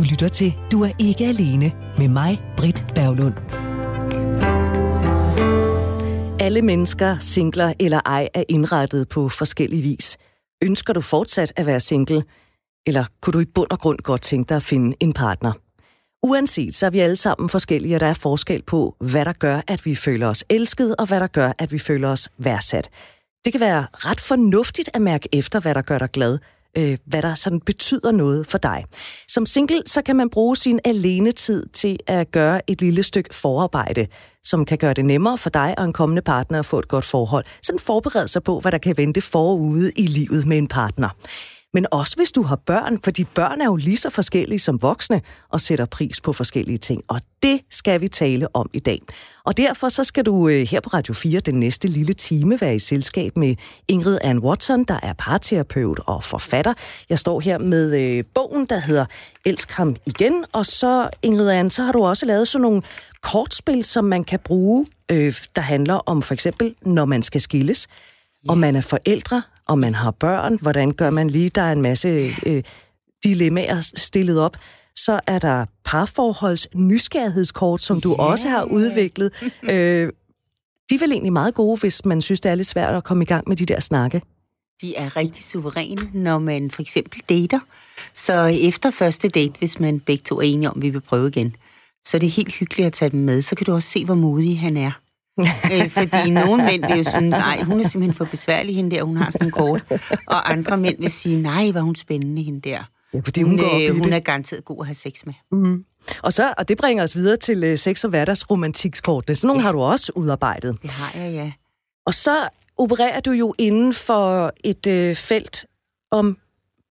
Du lytter til Du er ikke alene med mig, Britt Berglund. Alle mennesker, singler eller ej, er indrettet på forskellige vis. Ønsker du fortsat at være single, eller kunne du i bund og grund godt tænke dig at finde en partner? Uanset så er vi alle sammen forskellige, og der er forskel på, hvad der gør, at vi føler os elsket, og hvad der gør, at vi føler os værdsat. Det kan være ret fornuftigt at mærke efter, hvad der gør dig glad, øh, hvad der sådan betyder noget for dig. Som single, så kan man bruge sin alenetid til at gøre et lille stykke forarbejde, som kan gøre det nemmere for dig og en kommende partner at få et godt forhold. Sådan forberede sig på, hvad der kan vente forude i livet med en partner men også hvis du har børn, fordi børn er jo lige så forskellige som voksne og sætter pris på forskellige ting. Og det skal vi tale om i dag. Og derfor så skal du øh, her på Radio 4 den næste lille time være i selskab med Ingrid Ann Watson, der er parterapeut og forfatter. Jeg står her med øh, bogen, der hedder Elsk ham igen. Og så, Ingrid Ann, så har du også lavet sådan nogle kortspil, som man kan bruge, øh, der handler om for eksempel, når man skal skilles, og man er forældre, og man har børn, hvordan gør man lige? Der er en masse øh, dilemmaer stillet op. Så er der parforholds nysgerrighedskort, som du yeah. også har udviklet. øh, de er vel egentlig meget gode, hvis man synes, det er lidt svært at komme i gang med de der snakke. De er rigtig suveræne, når man for eksempel dater. Så efter første date, hvis man begge to er enige om, at vi vil prøve igen, så er det helt hyggeligt at tage dem med. Så kan du også se, hvor modig han er. Øh, fordi nogle mænd vil jo synes, nej, hun er simpelthen for besværlig, hende der, hun har sådan en kort. Og andre mænd vil sige, nej, var hun spændende, hende der. Ja, fordi hun, hun, går øh, hun er garanteret god at have sex med. Mm. Og, så, og det bringer os videre til øh, sex- og hverdagsromantikskortene. Så nogle ja. har du også udarbejdet. Det har jeg, ja. Og så opererer du jo inden for et øh, felt om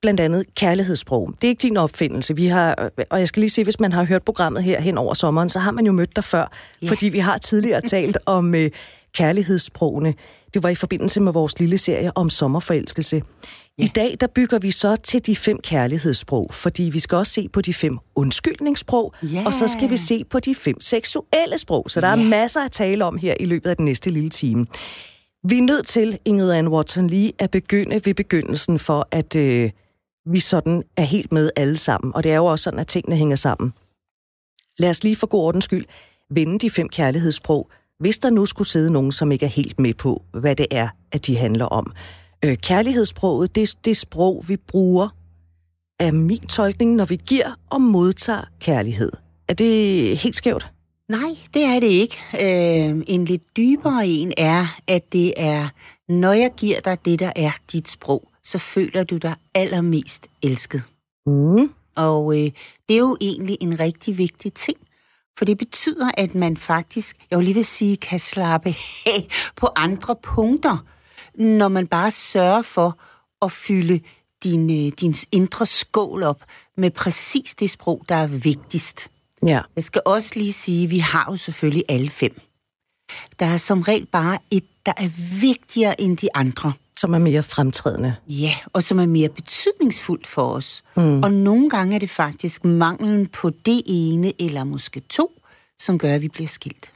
blandt andet kærlighedssprog. Det er ikke din opfindelse. Vi har, og jeg skal lige sige, hvis man har hørt programmet her hen over sommeren, så har man jo mødt dig før, yeah. fordi vi har tidligere talt om øh, kærlighedssprogene. Det var i forbindelse med vores lille serie om sommerforelskelse. Yeah. I dag der bygger vi så til de fem kærlighedssprog, fordi vi skal også se på de fem undskyldningssprog, yeah. og så skal vi se på de fem seksuelle sprog. Så der yeah. er masser at tale om her i løbet af den næste lille time. Vi er nødt til, Ingrid Ann Watson, lige at begynde ved begyndelsen for at... Øh, vi sådan er helt med alle sammen. Og det er jo også sådan, at tingene hænger sammen. Lad os lige for god ordens skyld vende de fem kærlighedssprog, hvis der nu skulle sidde nogen, som ikke er helt med på, hvad det er, at de handler om. Øh, kærlighedssproget, det er det sprog, vi bruger, er min tolkning, når vi giver og modtager kærlighed. Er det helt skævt? Nej, det er det ikke. Øh, en lidt dybere en er, at det er, når jeg giver dig det, der er dit sprog, så føler du dig allermest elsket. Mm. Og øh, det er jo egentlig en rigtig vigtig ting, for det betyder, at man faktisk, jeg vil lige vil sige, kan slappe af på andre punkter, når man bare sørger for at fylde din, øh, din indre skål op med præcis det sprog, der er vigtigst. Ja. Jeg skal også lige sige, at vi har jo selvfølgelig alle fem. Der er som regel bare et, der er vigtigere end de andre som er mere fremtrædende. Ja, og som er mere betydningsfuldt for os. Mm. Og nogle gange er det faktisk manglen på det ene, eller måske to, som gør, at vi bliver skilt.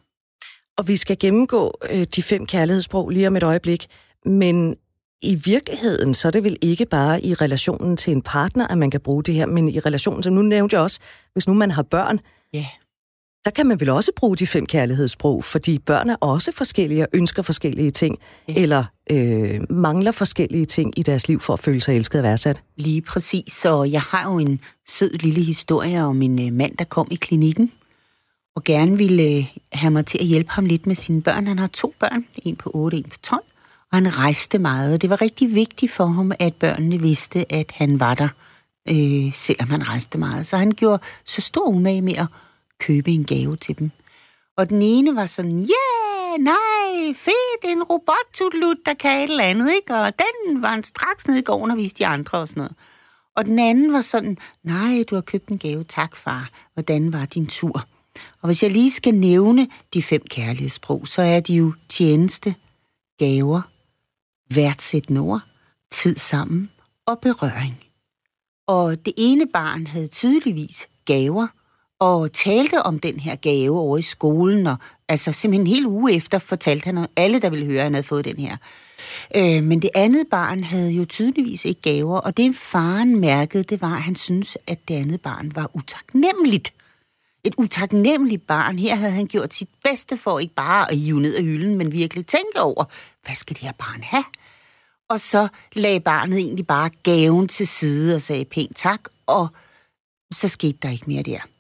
Og vi skal gennemgå øh, de fem kærlighedssprog lige om et øjeblik, men i virkeligheden, så er det vel ikke bare i relationen til en partner, at man kan bruge det her, men i relationen til, nu nævnte jeg også, hvis nu man har børn, yeah der kan man vel også bruge de fem kærlighedssprog, fordi børn er også forskellige og ønsker forskellige ting, ja. eller øh, mangler forskellige ting i deres liv for at føle sig elsket og værdsat. Lige præcis, så jeg har jo en sød lille historie om en øh, mand, der kom i klinikken, og gerne ville øh, have mig til at hjælpe ham lidt med sine børn. Han har to børn, en på 8 en på 12, og han rejste meget. Det var rigtig vigtigt for ham, at børnene vidste, at han var der, øh, selvom han rejste meget. Så han gjorde så stor umage med at købe en gave til dem. Og den ene var sådan, ja, yeah, nej, fedt, en robot der kan et eller andet, ikke? Og den var han straks nede i gården og viste de andre og sådan noget. Og den anden var sådan, nej, du har købt en gave, tak far, hvordan var din tur? Og hvis jeg lige skal nævne de fem kærlighedssprog, så er de jo tjeneste, gaver, værdsættende ord, tid sammen og berøring. Og det ene barn havde tydeligvis gaver, og talte om den her gave over i skolen, og altså simpelthen en hel uge efter fortalte han, om alle, der ville høre, at han havde fået den her. Øh, men det andet barn havde jo tydeligvis ikke gaver, og det faren mærkede, det var, at han synes, at det andet barn var utaknemmeligt. Et utaknemmeligt barn. Her havde han gjort sit bedste for ikke bare at hive ned af hylden, men virkelig tænke over, hvad skal det her barn have? Og så lagde barnet egentlig bare gaven til side og sagde pænt tak, og så skete der ikke mere der.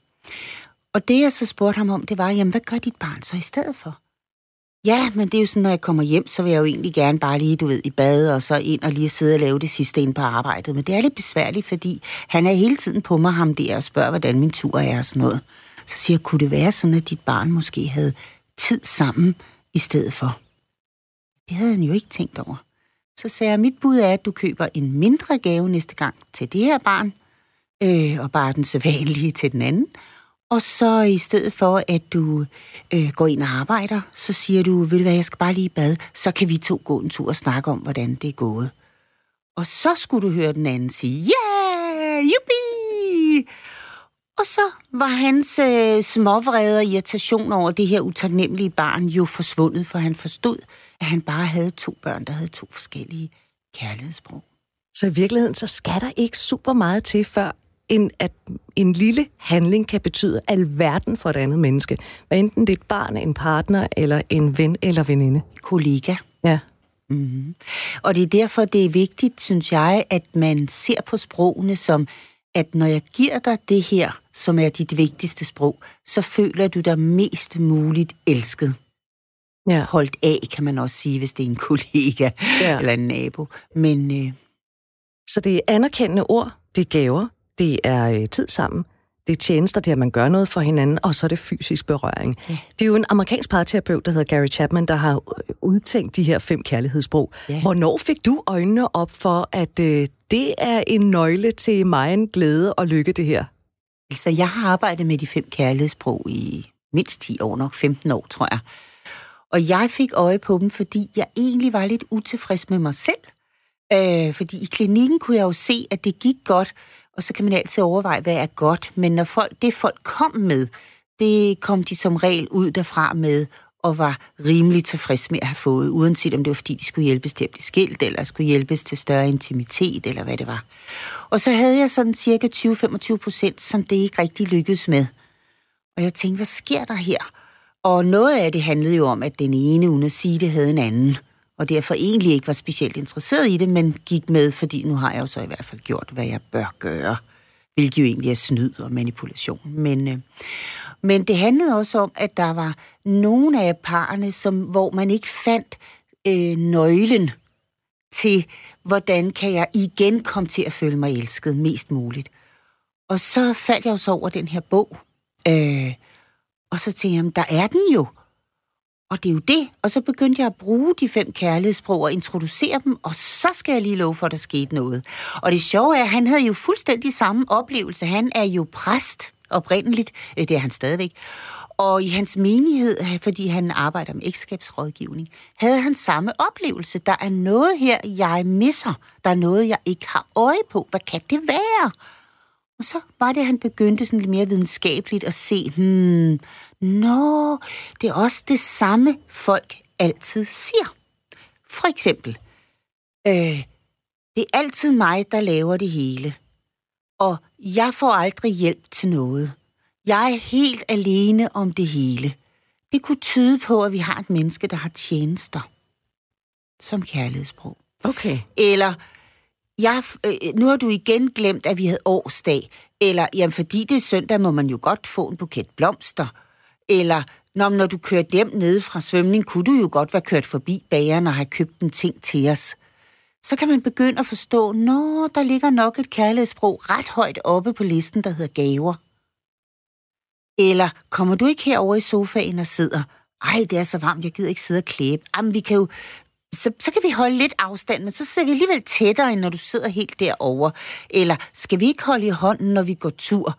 Og det, jeg så spurgte ham om, det var, jamen, hvad gør dit barn så i stedet for? Ja, men det er jo sådan, når jeg kommer hjem, så vil jeg jo egentlig gerne bare lige, du ved, i bad, og så ind og lige sidde og lave det sidste ind på arbejdet. Men det er lidt besværligt, fordi han er hele tiden på mig, ham der, og spørger, hvordan min tur er og sådan noget. Så siger jeg, kunne det være sådan, at dit barn måske havde tid sammen i stedet for? Det havde han jo ikke tænkt over. Så sagde jeg, mit bud er, at du køber en mindre gave næste gang til det her barn, øh, og bare den sædvanlige til den anden. Og så i stedet for, at du øh, går ind og arbejder, så siger du, vil du hvad, jeg skal bare lige i bad, så kan vi to gå en tur og snakke om, hvordan det er gået. Og så skulle du høre den anden sige, yeah, yuppie! Og så var hans øh, småvrede og irritation over det her utaknemmelige barn jo forsvundet, for han forstod, at han bare havde to børn, der havde to forskellige kærlighedssprog. Så i virkeligheden, så skal der ikke super meget til, før en, at en lille handling kan betyde alverden for et andet menneske. Hvad enten det er et barn, en partner, eller en ven eller veninde. Kollega. Ja. Mm-hmm. Og det er derfor, det er vigtigt, synes jeg, at man ser på sprogene som, at når jeg giver dig det her, som er dit vigtigste sprog, så føler du dig mest muligt elsket. Ja. Holdt af, kan man også sige, hvis det er en kollega ja. eller en nabo. Men, øh... Så det er anerkendende ord, det er gaver, det er øh, tid sammen, det er tjenester, det er, at man gør noget for hinanden, og så er det fysisk berøring. Ja. Det er jo en amerikansk parterapeut, der hedder Gary Chapman, der har øh, udtænkt de her fem kærlighedssprog. Ja. Hvornår fik du øjnene op for, at øh, det er en nøgle til mig en glæde og lykke, det her? Altså, jeg har arbejdet med de fem kærlighedssprog i mindst 10 år, nok 15 år, tror jeg. Og jeg fik øje på dem, fordi jeg egentlig var lidt utilfreds med mig selv. Øh, fordi i klinikken kunne jeg jo se, at det gik godt, og så kan man altid overveje, hvad er godt. Men når folk, det folk kom med, det kom de som regel ud derfra med, og var rimelig tilfreds med at have fået, uanset om det var fordi, de skulle hjælpes til at blive skilt, eller skulle hjælpes til større intimitet, eller hvad det var. Og så havde jeg sådan cirka 20-25 procent, som det ikke rigtig lykkedes med. Og jeg tænkte, hvad sker der her? Og noget af det handlede jo om, at den ene, uden at sige det, havde en anden og derfor egentlig ikke var specielt interesseret i det, men gik med, fordi nu har jeg jo så i hvert fald gjort, hvad jeg bør gøre, hvilket jo egentlig er snyd og manipulation. Men, øh, men det handlede også om, at der var nogle af parerne, som, hvor man ikke fandt øh, nøglen til, hvordan kan jeg igen komme til at føle mig elsket mest muligt. Og så faldt jeg jo så over den her bog, øh, og så tænkte jeg, der er den jo. Og det er jo det. Og så begyndte jeg at bruge de fem kærlighedssprog og introducere dem, og så skal jeg lige love for, at der skete noget. Og det sjove er, at han havde jo fuldstændig samme oplevelse. Han er jo præst oprindeligt, øh, det er han stadigvæk. Og i hans menighed, øh, fordi han arbejder med ægteskabsrådgivning, havde han samme oplevelse. Der er noget her, jeg misser. Der er noget, jeg ikke har øje på. Hvad kan det være? Og så var det, at han begyndte sådan lidt mere videnskabeligt at se, hmm, nå, det er også det samme, folk altid siger. For eksempel, øh, det er altid mig, der laver det hele. Og jeg får aldrig hjælp til noget. Jeg er helt alene om det hele. Det kunne tyde på, at vi har et menneske, der har tjenester som kærlighedssprog. Okay. Eller, jeg, øh, nu har du igen glemt, at vi havde årsdag. Eller, jamen fordi det er søndag, må man jo godt få en buket blomster. Eller, når, når du kørte hjem nede fra svømning, kunne du jo godt være kørt forbi bageren og have købt en ting til os. Så kan man begynde at forstå, når der ligger nok et kærlighedssprog ret højt oppe på listen, der hedder gaver. Eller kommer du ikke herover i sofaen og sidder, ej, det er så varmt, jeg gider ikke sidde og klæbe. Jamen, vi kan jo så, så kan vi holde lidt afstand, men så sidder vi alligevel tættere, end når du sidder helt derovre. Eller skal vi ikke holde i hånden, når vi går tur?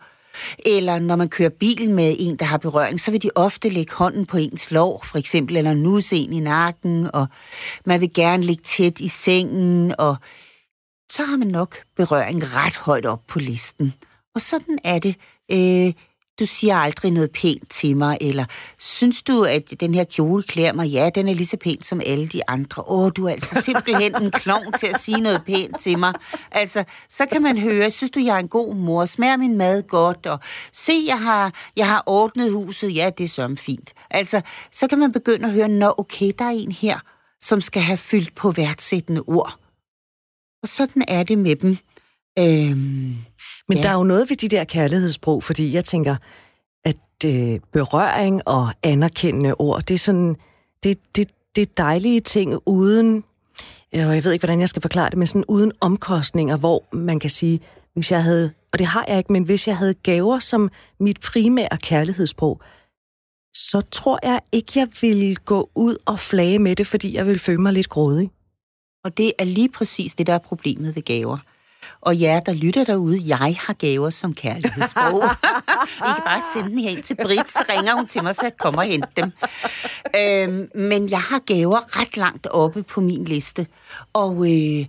Eller når man kører bil med en, der har berøring, så vil de ofte lægge hånden på ens lår, for eksempel, eller nusse en i nakken, og man vil gerne ligge tæt i sengen, og så har man nok berøring ret højt op på listen. Og sådan er det. Øh, du siger aldrig noget pænt til mig, eller synes du, at den her kjole klæder mig? Ja, den er lige så pæn som alle de andre. Åh, du er altså simpelthen en klovn til at sige noget pænt til mig. Altså, så kan man høre, synes du, jeg er en god mor? Smager min mad godt? Og se, jeg har, jeg har ordnet huset. Ja, det er så fint. Altså, så kan man begynde at høre, nå, okay, der er en her, som skal have fyldt på værdsættende ord. Og sådan er det med dem. Øhm, Men ja. der er jo noget ved de der kærlighedssprog, fordi jeg tænker, at øh, berøring og anerkendende ord, det er sådan, det, det, det er dejlige ting uden, og jeg ved ikke, hvordan jeg skal forklare det, men sådan uden omkostninger, hvor man kan sige, hvis jeg havde, og det har jeg ikke, men hvis jeg havde gaver som mit primære kærlighedssprog, så tror jeg ikke, jeg ville gå ud og flage med det, fordi jeg ville føle mig lidt grådig. Og det er lige præcis det, der er problemet ved gaver. Og jer, der lytter derude, jeg har gaver som kærlighedssprog. I kan bare sende dem ind til Britt, så ringer hun til mig, så jeg kommer og hente dem. Øhm, men jeg har gaver ret langt oppe på min liste. Og, øh,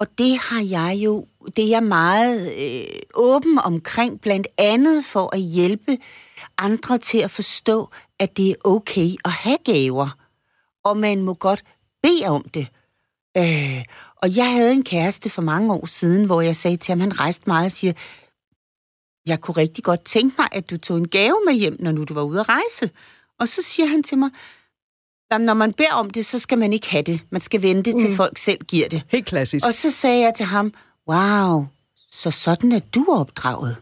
og det har jeg jo, det er jeg meget øh, åben omkring, blandt andet for at hjælpe andre til at forstå, at det er okay at have gaver. Og man må godt bede om det. Øh, og jeg havde en kæreste for mange år siden, hvor jeg sagde til ham, han rejste meget og siger, jeg kunne rigtig godt tænke mig, at du tog en gave med hjem, når nu du var ude at rejse. Og så siger han til mig, når man beder om det, så skal man ikke have det. Man skal vente, til mm. folk selv giver det. Helt klassisk. Og så sagde jeg til ham, wow, så sådan er du opdraget.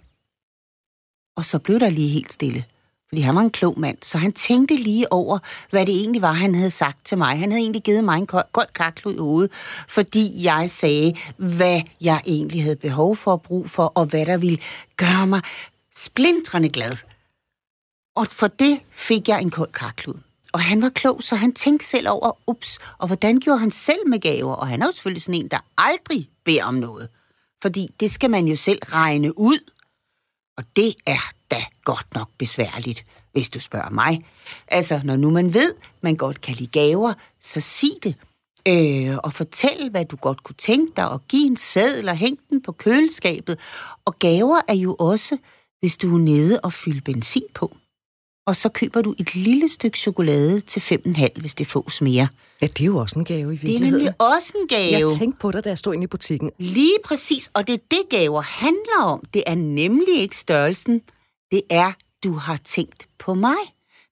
Og så blev der lige helt stille. Fordi han var en klog mand, så han tænkte lige over, hvad det egentlig var, han havde sagt til mig. Han havde egentlig givet mig en kold kaklo i hovedet, fordi jeg sagde, hvad jeg egentlig havde behov for og brug for, og hvad der ville gøre mig splintrende glad. Og for det fik jeg en kold kaklo. Og han var klog, så han tænkte selv over, ups, og hvordan gjorde han selv med gaver? Og han er jo selvfølgelig sådan en, der aldrig beder om noget. Fordi det skal man jo selv regne ud. Og det er da godt nok besværligt, hvis du spørger mig. Altså, når nu man ved, man godt kan lide gaver, så sig det. Øh, og fortæl, hvad du godt kunne tænke dig, og give en sædel og hæng den på køleskabet. Og gaver er jo også, hvis du er nede og fylder benzin på. Og så køber du et lille stykke chokolade til 5,5, hvis det fås mere. Ja, det er jo også en gave i virkeligheden. Det er nemlig også en gave. Jeg tænkte på dig, da jeg stod inde i butikken. Lige præcis, og det er det, gaver handler om. Det er nemlig ikke størrelsen. Det er, du har tænkt på mig.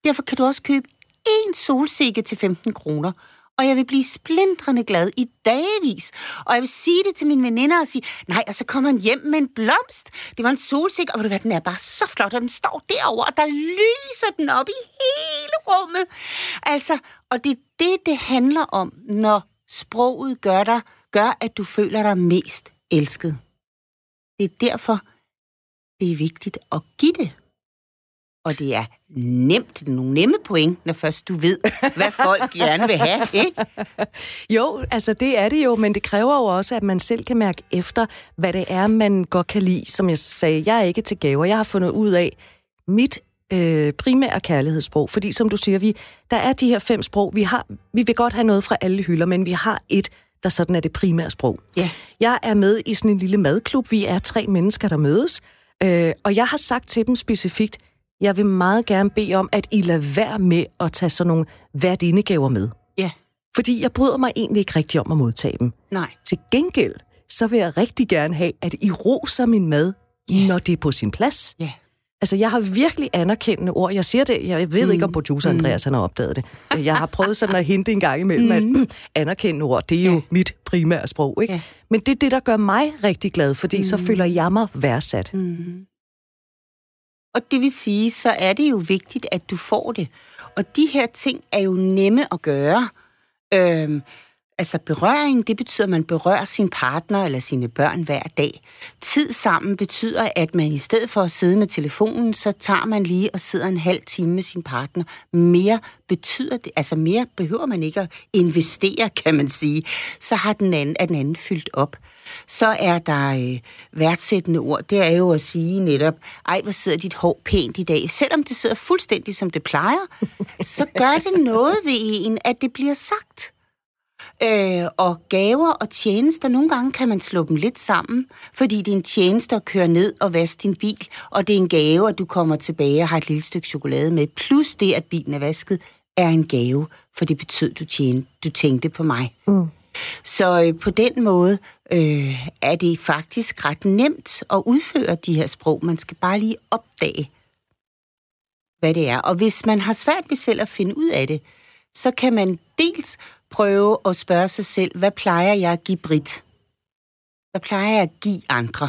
Derfor kan du også købe en solsikke til 15 kroner, og jeg vil blive splindrende glad i dagevis. Og jeg vil sige det til mine veninder og sige, nej, og så kommer han hjem med en blomst. Det var en solsikke, og ved du hvad, den er bare så flot, og den står derovre, og der lyser den op i hele rummet. Altså, og det er det, det handler om, når sproget gør dig, gør, at du føler dig mest elsket. Det er derfor, det er vigtigt at give det. Og det er nemt, nogle nemme point, når først du ved, hvad folk gerne vil have, ikke? Jo, altså det er det jo, men det kræver jo også, at man selv kan mærke efter, hvad det er, man godt kan lide. Som jeg sagde, jeg er ikke til gaver. Jeg har fundet ud af mit øh, primære kærlighedssprog, fordi som du siger, vi, der er de her fem sprog. Vi, har, vi vil godt have noget fra alle hylder, men vi har et, der sådan er det primære sprog. Ja. Jeg er med i sådan en lille madklub. Vi er tre mennesker, der mødes, øh, og jeg har sagt til dem specifikt, jeg vil meget gerne bede om, at I lader være med at tage sådan nogle værtindegaver med. Ja. Fordi jeg bryder mig egentlig ikke rigtig om at modtage dem. Nej. Til gengæld, så vil jeg rigtig gerne have, at I roser min mad, Ja. når det er på sin plads. Ja. Altså, jeg har virkelig anerkendende ord. Jeg siger det, jeg ved mm. ikke, om producer Andreas han har opdaget det. Jeg har prøvet sådan at hente en gang imellem, mm. at anerkendende ord, det er jo Ja. mit primære sprog. Ikke? Ja. Men det er det, der gør mig rigtig glad, fordi mm. så føler jeg mig værdsat. Mm. Og det vil sige, så er det jo vigtigt, at du får det. Og de her ting er jo nemme at gøre. Øhm, altså berøring, det betyder, at man berører sin partner eller sine børn hver dag. Tid sammen betyder, at man i stedet for at sidde med telefonen, så tager man lige og sidder en halv time med sin partner. Mere betyder det, altså mere behøver man ikke at investere, kan man sige. Så har den anden, er den anden fyldt op. Så er der øh, værdsættende ord. Det er jo at sige netop, ej, hvor sidder dit hår pænt i dag. Selvom det sidder fuldstændig, som det plejer, så gør det noget ved en, at det bliver sagt. Øh, og gaver og tjenester, nogle gange kan man slå dem lidt sammen, fordi det er en tjeneste at køre ned og vaske din bil, og det er en gave, at du kommer tilbage og har et lille stykke chokolade med. Plus det, at bilen er vasket, er en gave, for det betød, du, tjente, du tænkte på mig. Mm. Så øh, på den måde øh, er det faktisk ret nemt at udføre de her sprog. Man skal bare lige opdage, hvad det er. Og hvis man har svært ved selv at finde ud af det, så kan man dels prøve at spørge sig selv, hvad plejer jeg at give Brit? Hvad plejer jeg at give andre?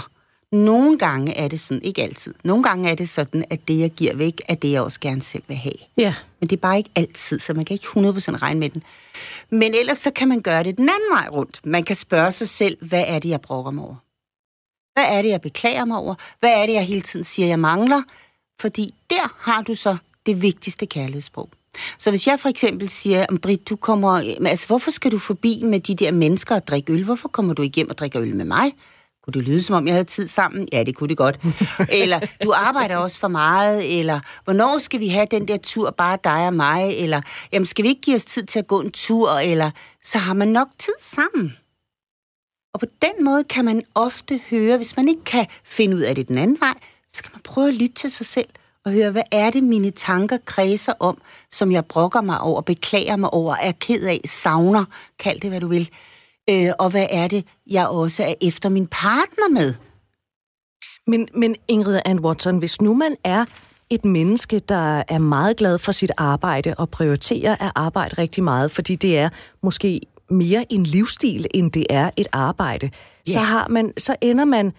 Nogle gange er det sådan, ikke altid. Nogle gange er det sådan, at det, jeg giver væk, er det, jeg også gerne selv vil have. Ja. Men det er bare ikke altid, så man kan ikke 100% regne med den. Men ellers så kan man gøre det den anden vej rundt. Man kan spørge sig selv, hvad er det, jeg brokker mig over? Hvad er det, jeg beklager mig over? Hvad er det, jeg hele tiden siger, jeg mangler? Fordi der har du så det vigtigste kærlighedssprog. Så hvis jeg for eksempel siger, Britt, du kommer, altså hvorfor skal du forbi med de der mennesker og drikke øl? Hvorfor kommer du igennem og drikker øl med mig? Kunne det lyde, som om jeg havde tid sammen? Ja, det kunne det godt. eller, du arbejder også for meget, eller hvornår skal vi have den der tur, bare dig og mig? Eller, jamen, skal vi ikke give os tid til at gå en tur? Eller, så har man nok tid sammen. Og på den måde kan man ofte høre, hvis man ikke kan finde ud af det den anden vej, så kan man prøve at lytte til sig selv og høre, hvad er det, mine tanker kredser om, som jeg brokker mig over, beklager mig over, er ked af, savner, kald det, hvad du vil. Øh, og hvad er det, jeg også er efter min partner med? Men, men Ingrid and Watson, hvis nu man er et menneske, der er meget glad for sit arbejde og prioriterer at arbejde rigtig meget, fordi det er måske mere en livsstil, end det er et arbejde, yeah. så har man, så ender man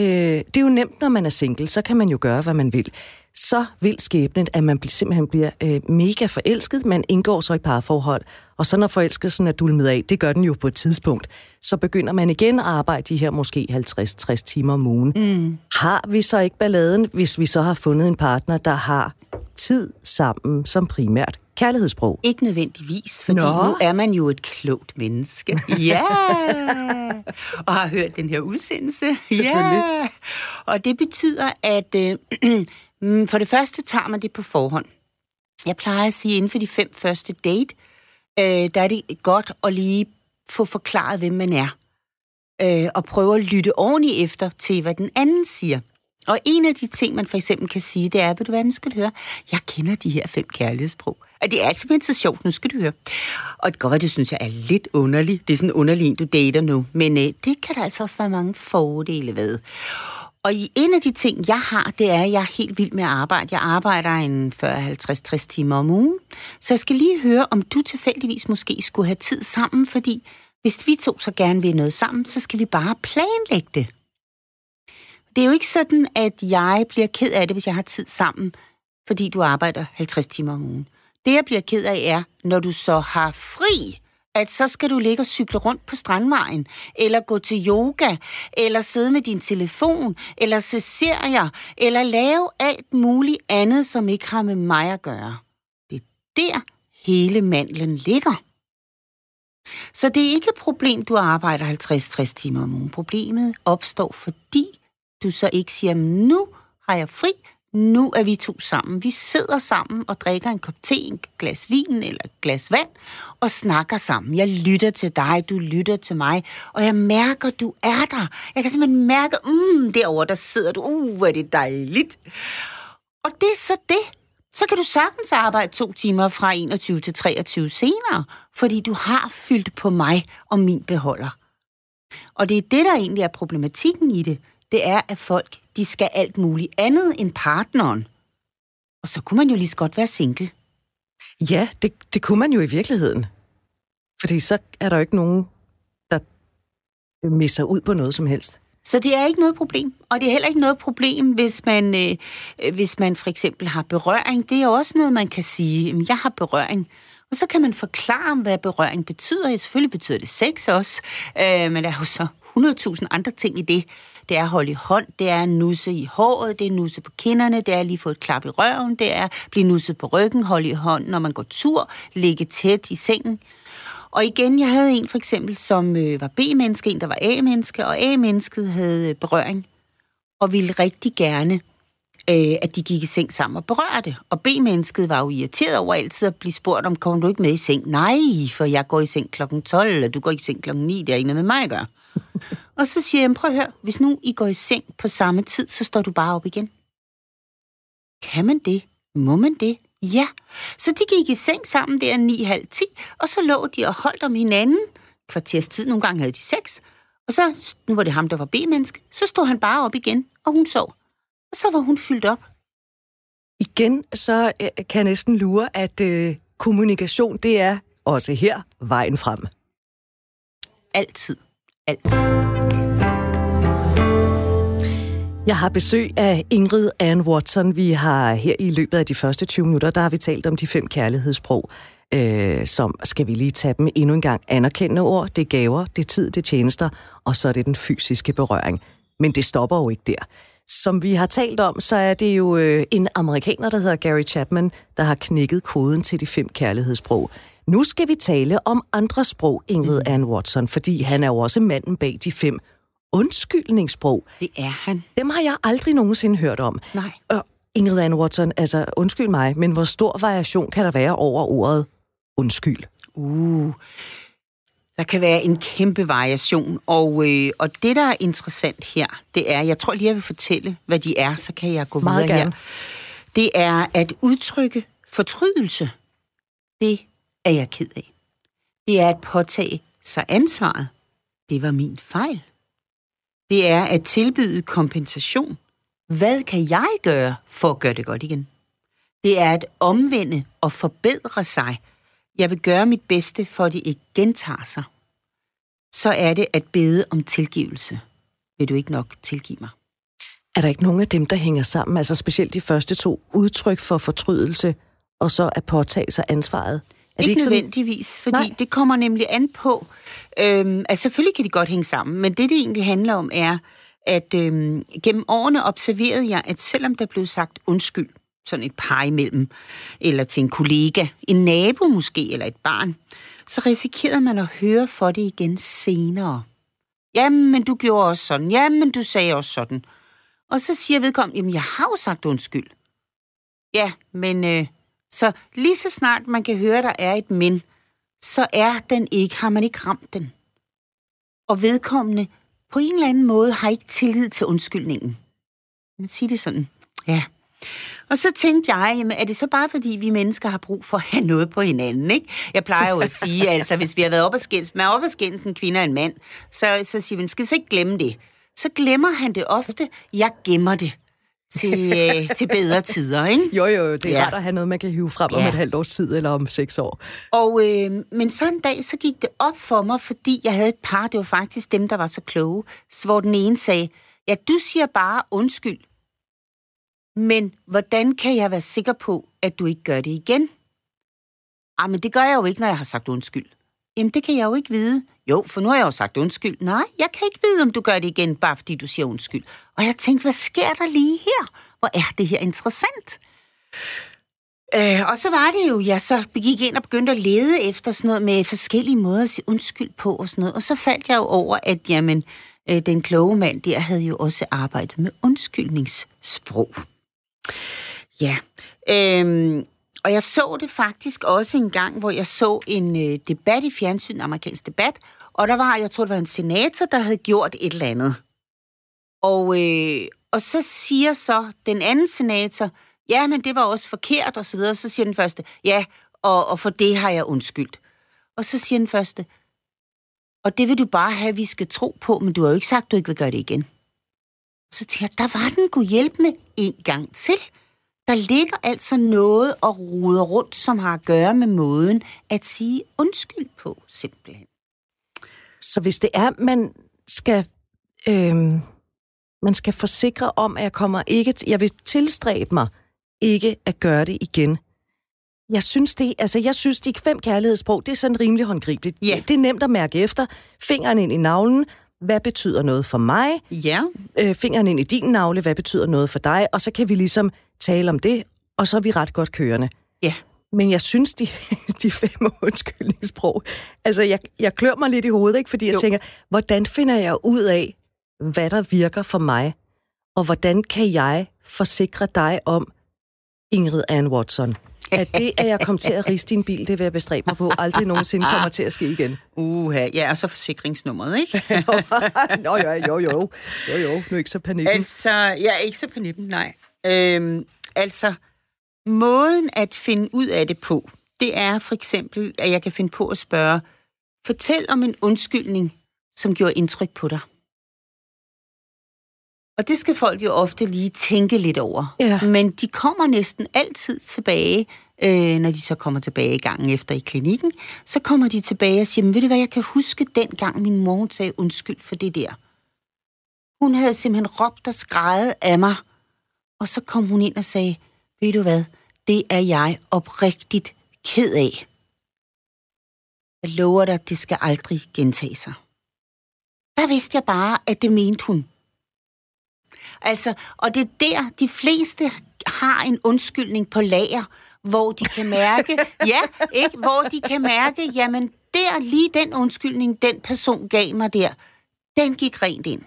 Øh, det er jo nemt, når man er single, så kan man jo gøre, hvad man vil. Så vil skæbnen, at man simpelthen bliver øh, mega forelsket, man indgår så i parforhold, og så når forelskelsen er dulmet af, det gør den jo på et tidspunkt, så begynder man igen at arbejde de her måske 50-60 timer om ugen. Mm. Har vi så ikke balladen, hvis vi så har fundet en partner, der har tid sammen som primært kærlighedssprog? Ikke nødvendigvis, fordi Nå. nu er man jo et klogt menneske. Ja! og har hørt den her udsendelse. Selvfølgelig. Ja! Og det betyder, at øh, Mm, for det første tager man det på forhånd. Jeg plejer at sige, at inden for de fem første date, øh, der er det godt at lige få forklaret, hvem man er. Øh, og prøve at lytte ordentligt efter til, hvad den anden siger. Og en af de ting, man for eksempel kan sige, det er, ved du hvad, nu skal du høre, jeg kender de her fem kærlighedssprog. Og det er simpelthen så sjovt, nu skal du høre. Og det kan godt, det synes jeg er lidt underligt. Det er sådan underligt, du dater nu. Men øh, det kan der altså også være mange fordele ved. Og en af de ting, jeg har, det er, at jeg er helt vild med at arbejde. Jeg arbejder en 40-50-60 timer om ugen. Så jeg skal lige høre, om du tilfældigvis måske skulle have tid sammen, fordi hvis vi to så gerne vil noget sammen, så skal vi bare planlægge det. Det er jo ikke sådan, at jeg bliver ked af det, hvis jeg har tid sammen, fordi du arbejder 50 timer om ugen. Det, jeg bliver ked af, er, når du så har fri, at så skal du ligge og cykle rundt på strandvejen, eller gå til yoga, eller sidde med din telefon, eller se serier, eller lave alt muligt andet, som ikke har med mig at gøre. Det er der, hele mandlen ligger. Så det er ikke et problem, du arbejder 50-60 timer om ugen. Problemet opstår, fordi du så ikke siger, nu har jeg fri, nu er vi to sammen. Vi sidder sammen og drikker en kop te, en glas vin eller et glas vand og snakker sammen. Jeg lytter til dig, du lytter til mig, og jeg mærker, du er der. Jeg kan simpelthen mærke, mm, derovre der sidder du. Uh, hvor er det dejligt. Og det er så det. Så kan du sagtens arbejde to timer fra 21 til 23 senere, fordi du har fyldt på mig og min beholder. Og det er det, der egentlig er problematikken i det det er, at folk de skal alt muligt andet end partneren. Og så kunne man jo lige så godt være single. Ja, det, det kunne man jo i virkeligheden. Fordi så er der jo ikke nogen, der misser ud på noget som helst. Så det er ikke noget problem. Og det er heller ikke noget problem, hvis man, øh, hvis man for eksempel har berøring. Det er også noget, man kan sige, jeg har berøring. Og så kan man forklare, hvad berøring betyder. Selvfølgelig betyder det sex også, øh, men der er jo så 100.000 andre ting i det. Det er at holde i hånd, det er at nusse i håret, det er at nusse på kinderne, det er at lige få et klap i røven, det er at blive nusset på ryggen, holde i hånd, når man går tur, ligge tæt i sengen. Og igen, jeg havde en for eksempel, som øh, var B-menneske, en der var A-menneske, og A-mennesket havde øh, berøring og ville rigtig gerne øh, at de gik i seng sammen og berørte. Og B-mennesket var jo irriteret over altid at blive spurgt om, kommer du ikke med i seng? Nej, for jeg går i seng klokken 12, og du går i seng klokken 9, det er ikke noget med mig at gøre. og så siger jeg, prøv at høre, hvis nu I går i seng på samme tid, så står du bare op igen. Kan man det? Må man det? Ja. Så de gik i seng sammen der 9.30, og så lå de og holdt om hinanden. Kvarters tid, nogle gange havde de sex. Og så, nu var det ham, der var B-menneske, så stod han bare op igen, og hun sov. Og så var hun fyldt op. Igen, så øh, kan jeg næsten lure, at øh, kommunikation, det er også her vejen frem. Altid alt. Jeg har besøg af Ingrid Ann Watson. Vi har her i løbet af de første 20 minutter, der har vi talt om de fem kærlighedssprog. Øh, som skal vi lige tage dem endnu en gang. Anerkendende ord, det er gaver, det er tid, det er tjenester, og så er det den fysiske berøring. Men det stopper jo ikke der. Som vi har talt om, så er det jo øh, en amerikaner, der hedder Gary Chapman, der har knækket koden til de fem kærlighedssprog. Nu skal vi tale om andre sprog, Ingrid mm. Ann Watson, fordi han er jo også manden bag de fem undskyldningssprog. Det er han. Dem har jeg aldrig nogensinde hørt om. Nej. Og Ingrid Ann Watson, altså undskyld mig, men hvor stor variation kan der være over ordet undskyld? Uh, der kan være en kæmpe variation, og, øh, og det, der er interessant her, det er, jeg tror lige, jeg vil fortælle, hvad de er, så kan jeg gå Meget videre gerne. her. Det er at udtrykke fortrydelse. Det er jeg ked af. Det er at påtage sig ansvaret. Det var min fejl. Det er at tilbyde kompensation. Hvad kan jeg gøre for at gøre det godt igen? Det er at omvende og forbedre sig. Jeg vil gøre mit bedste, for at det ikke gentager sig. Så er det at bede om tilgivelse. Vil du ikke nok tilgive mig? Er der ikke nogen af dem, der hænger sammen, altså specielt de første to, udtryk for fortrydelse, og så at påtage sig ansvaret? Er det ikke, ikke nødvendigvis, fordi Nej. det kommer nemlig an på, øhm, altså selvfølgelig kan de godt hænge sammen, men det, det egentlig handler om, er, at øhm, gennem årene observerede jeg, at selvom der blev sagt undskyld, sådan et par imellem, eller til en kollega, en nabo måske, eller et barn, så risikerede man at høre for det igen senere. Jamen, men du gjorde også sådan. Jamen, du sagde også sådan. Og så siger vedkommende, jamen, jeg har jo sagt undskyld. Ja, men øh, så lige så snart man kan høre, der er et men, så er den ikke, har man ikke ramt den. Og vedkommende på en eller anden måde har ikke tillid til undskyldningen. Man siger det sådan. Ja. Og så tænkte jeg, jamen, er det så bare fordi, vi mennesker har brug for at have noget på hinanden, ikke? Jeg plejer jo at sige, altså, hvis vi har været op og skændes, man er op og skændes en kvinde og en mand, så, så siger vi, skal vi så ikke glemme det? Så glemmer han det ofte, jeg gemmer det til, øh, til bedre tider, ikke? Jo, jo, det er ja. rart at have noget, man kan hive frem ja. om et halvt års tid eller om seks år. Og, øh, men så en dag, så gik det op for mig, fordi jeg havde et par, det var faktisk dem, der var så kloge, hvor den ene sagde, ja, du siger bare undskyld, men hvordan kan jeg være sikker på, at du ikke gør det igen? Ah, men det gør jeg jo ikke, når jeg har sagt undskyld. Jamen, det kan jeg jo ikke vide. Jo, for nu har jeg jo sagt undskyld. Nej, jeg kan ikke vide, om du gør det igen, bare fordi du siger undskyld. Og jeg tænkte, hvad sker der lige her? Hvor er det her interessant? Øh, og så var det jo, jeg så gik ind og begyndte at lede efter sådan noget med forskellige måder at sige undskyld på og sådan noget. Og så faldt jeg jo over, at jamen, øh, den kloge mand der havde jo også arbejdet med undskyldningssprog. Ja, øhm, og jeg så det faktisk også en gang, hvor jeg så en øh, debat i fjernsyn, amerikansk debat, og der var, jeg tror, det var en senator, der havde gjort et eller andet. Og, øh, og så siger så den anden senator, ja, men det var også forkert, og så videre. Så siger den første, ja, og, og for det har jeg undskyldt. Og så siger den første, og det vil du bare have, at vi skal tro på, men du har jo ikke sagt, at du ikke vil gøre det igen. Så tænkte jeg, der var den kunne hjælpe med en gang til. Der ligger altså noget og ruder rundt, som har at gøre med måden at sige undskyld på, simpelthen. Så hvis det er, man skal, øh, man skal forsikre om, at jeg kommer ikke, jeg vil tilstræbe mig ikke at gøre det igen. Jeg synes, det, altså jeg synes, de fem kærlighedssprog, det er sådan rimelig håndgribeligt. Ja. Det er nemt at mærke efter. Fingeren ind i navlen, hvad betyder noget for mig? Ja. Øh, fingeren ind i din navle, hvad betyder noget for dig? Og så kan vi ligesom tale om det, og så er vi ret godt kørende. Ja. Men jeg synes, de, de fem undskyldningssprog, altså jeg, jeg klør mig lidt i hovedet, ikke? fordi jeg jo. tænker, hvordan finder jeg ud af, hvad der virker for mig? Og hvordan kan jeg forsikre dig om, Ingrid Ann Watson, at det, at jeg kom til at riste din bil, det vil jeg bestræbe mig på, aldrig nogensinde kommer til at ske igen. Uha, ja, og så forsikringsnummeret, ikke? Nå ja, jo, jo. Jo, jo, nu er ikke så panikken. Altså, jeg er ikke så panikken, nej. Øhm, altså, måden at finde ud af det på, det er for eksempel, at jeg kan finde på at spørge, fortæl om en undskyldning, som gjorde indtryk på dig. Og det skal folk jo ofte lige tænke lidt over. Ja. Men de kommer næsten altid tilbage, øh, når de så kommer tilbage i gangen efter i klinikken, så kommer de tilbage og siger, ved du hvad, jeg kan huske dengang min mor sagde undskyld for det der. Hun havde simpelthen råbt og skrejet af mig, og så kom hun ind og sagde, ved du hvad, det er jeg oprigtigt ked af. Jeg lover dig, det skal aldrig gentage sig. Der vidste jeg bare, at det mente hun. Altså, og det er der, de fleste har en undskyldning på lager, hvor de kan mærke, ja, ikke, hvor de kan mærke, jamen der lige den undskyldning, den person gav mig der, den gik rent ind.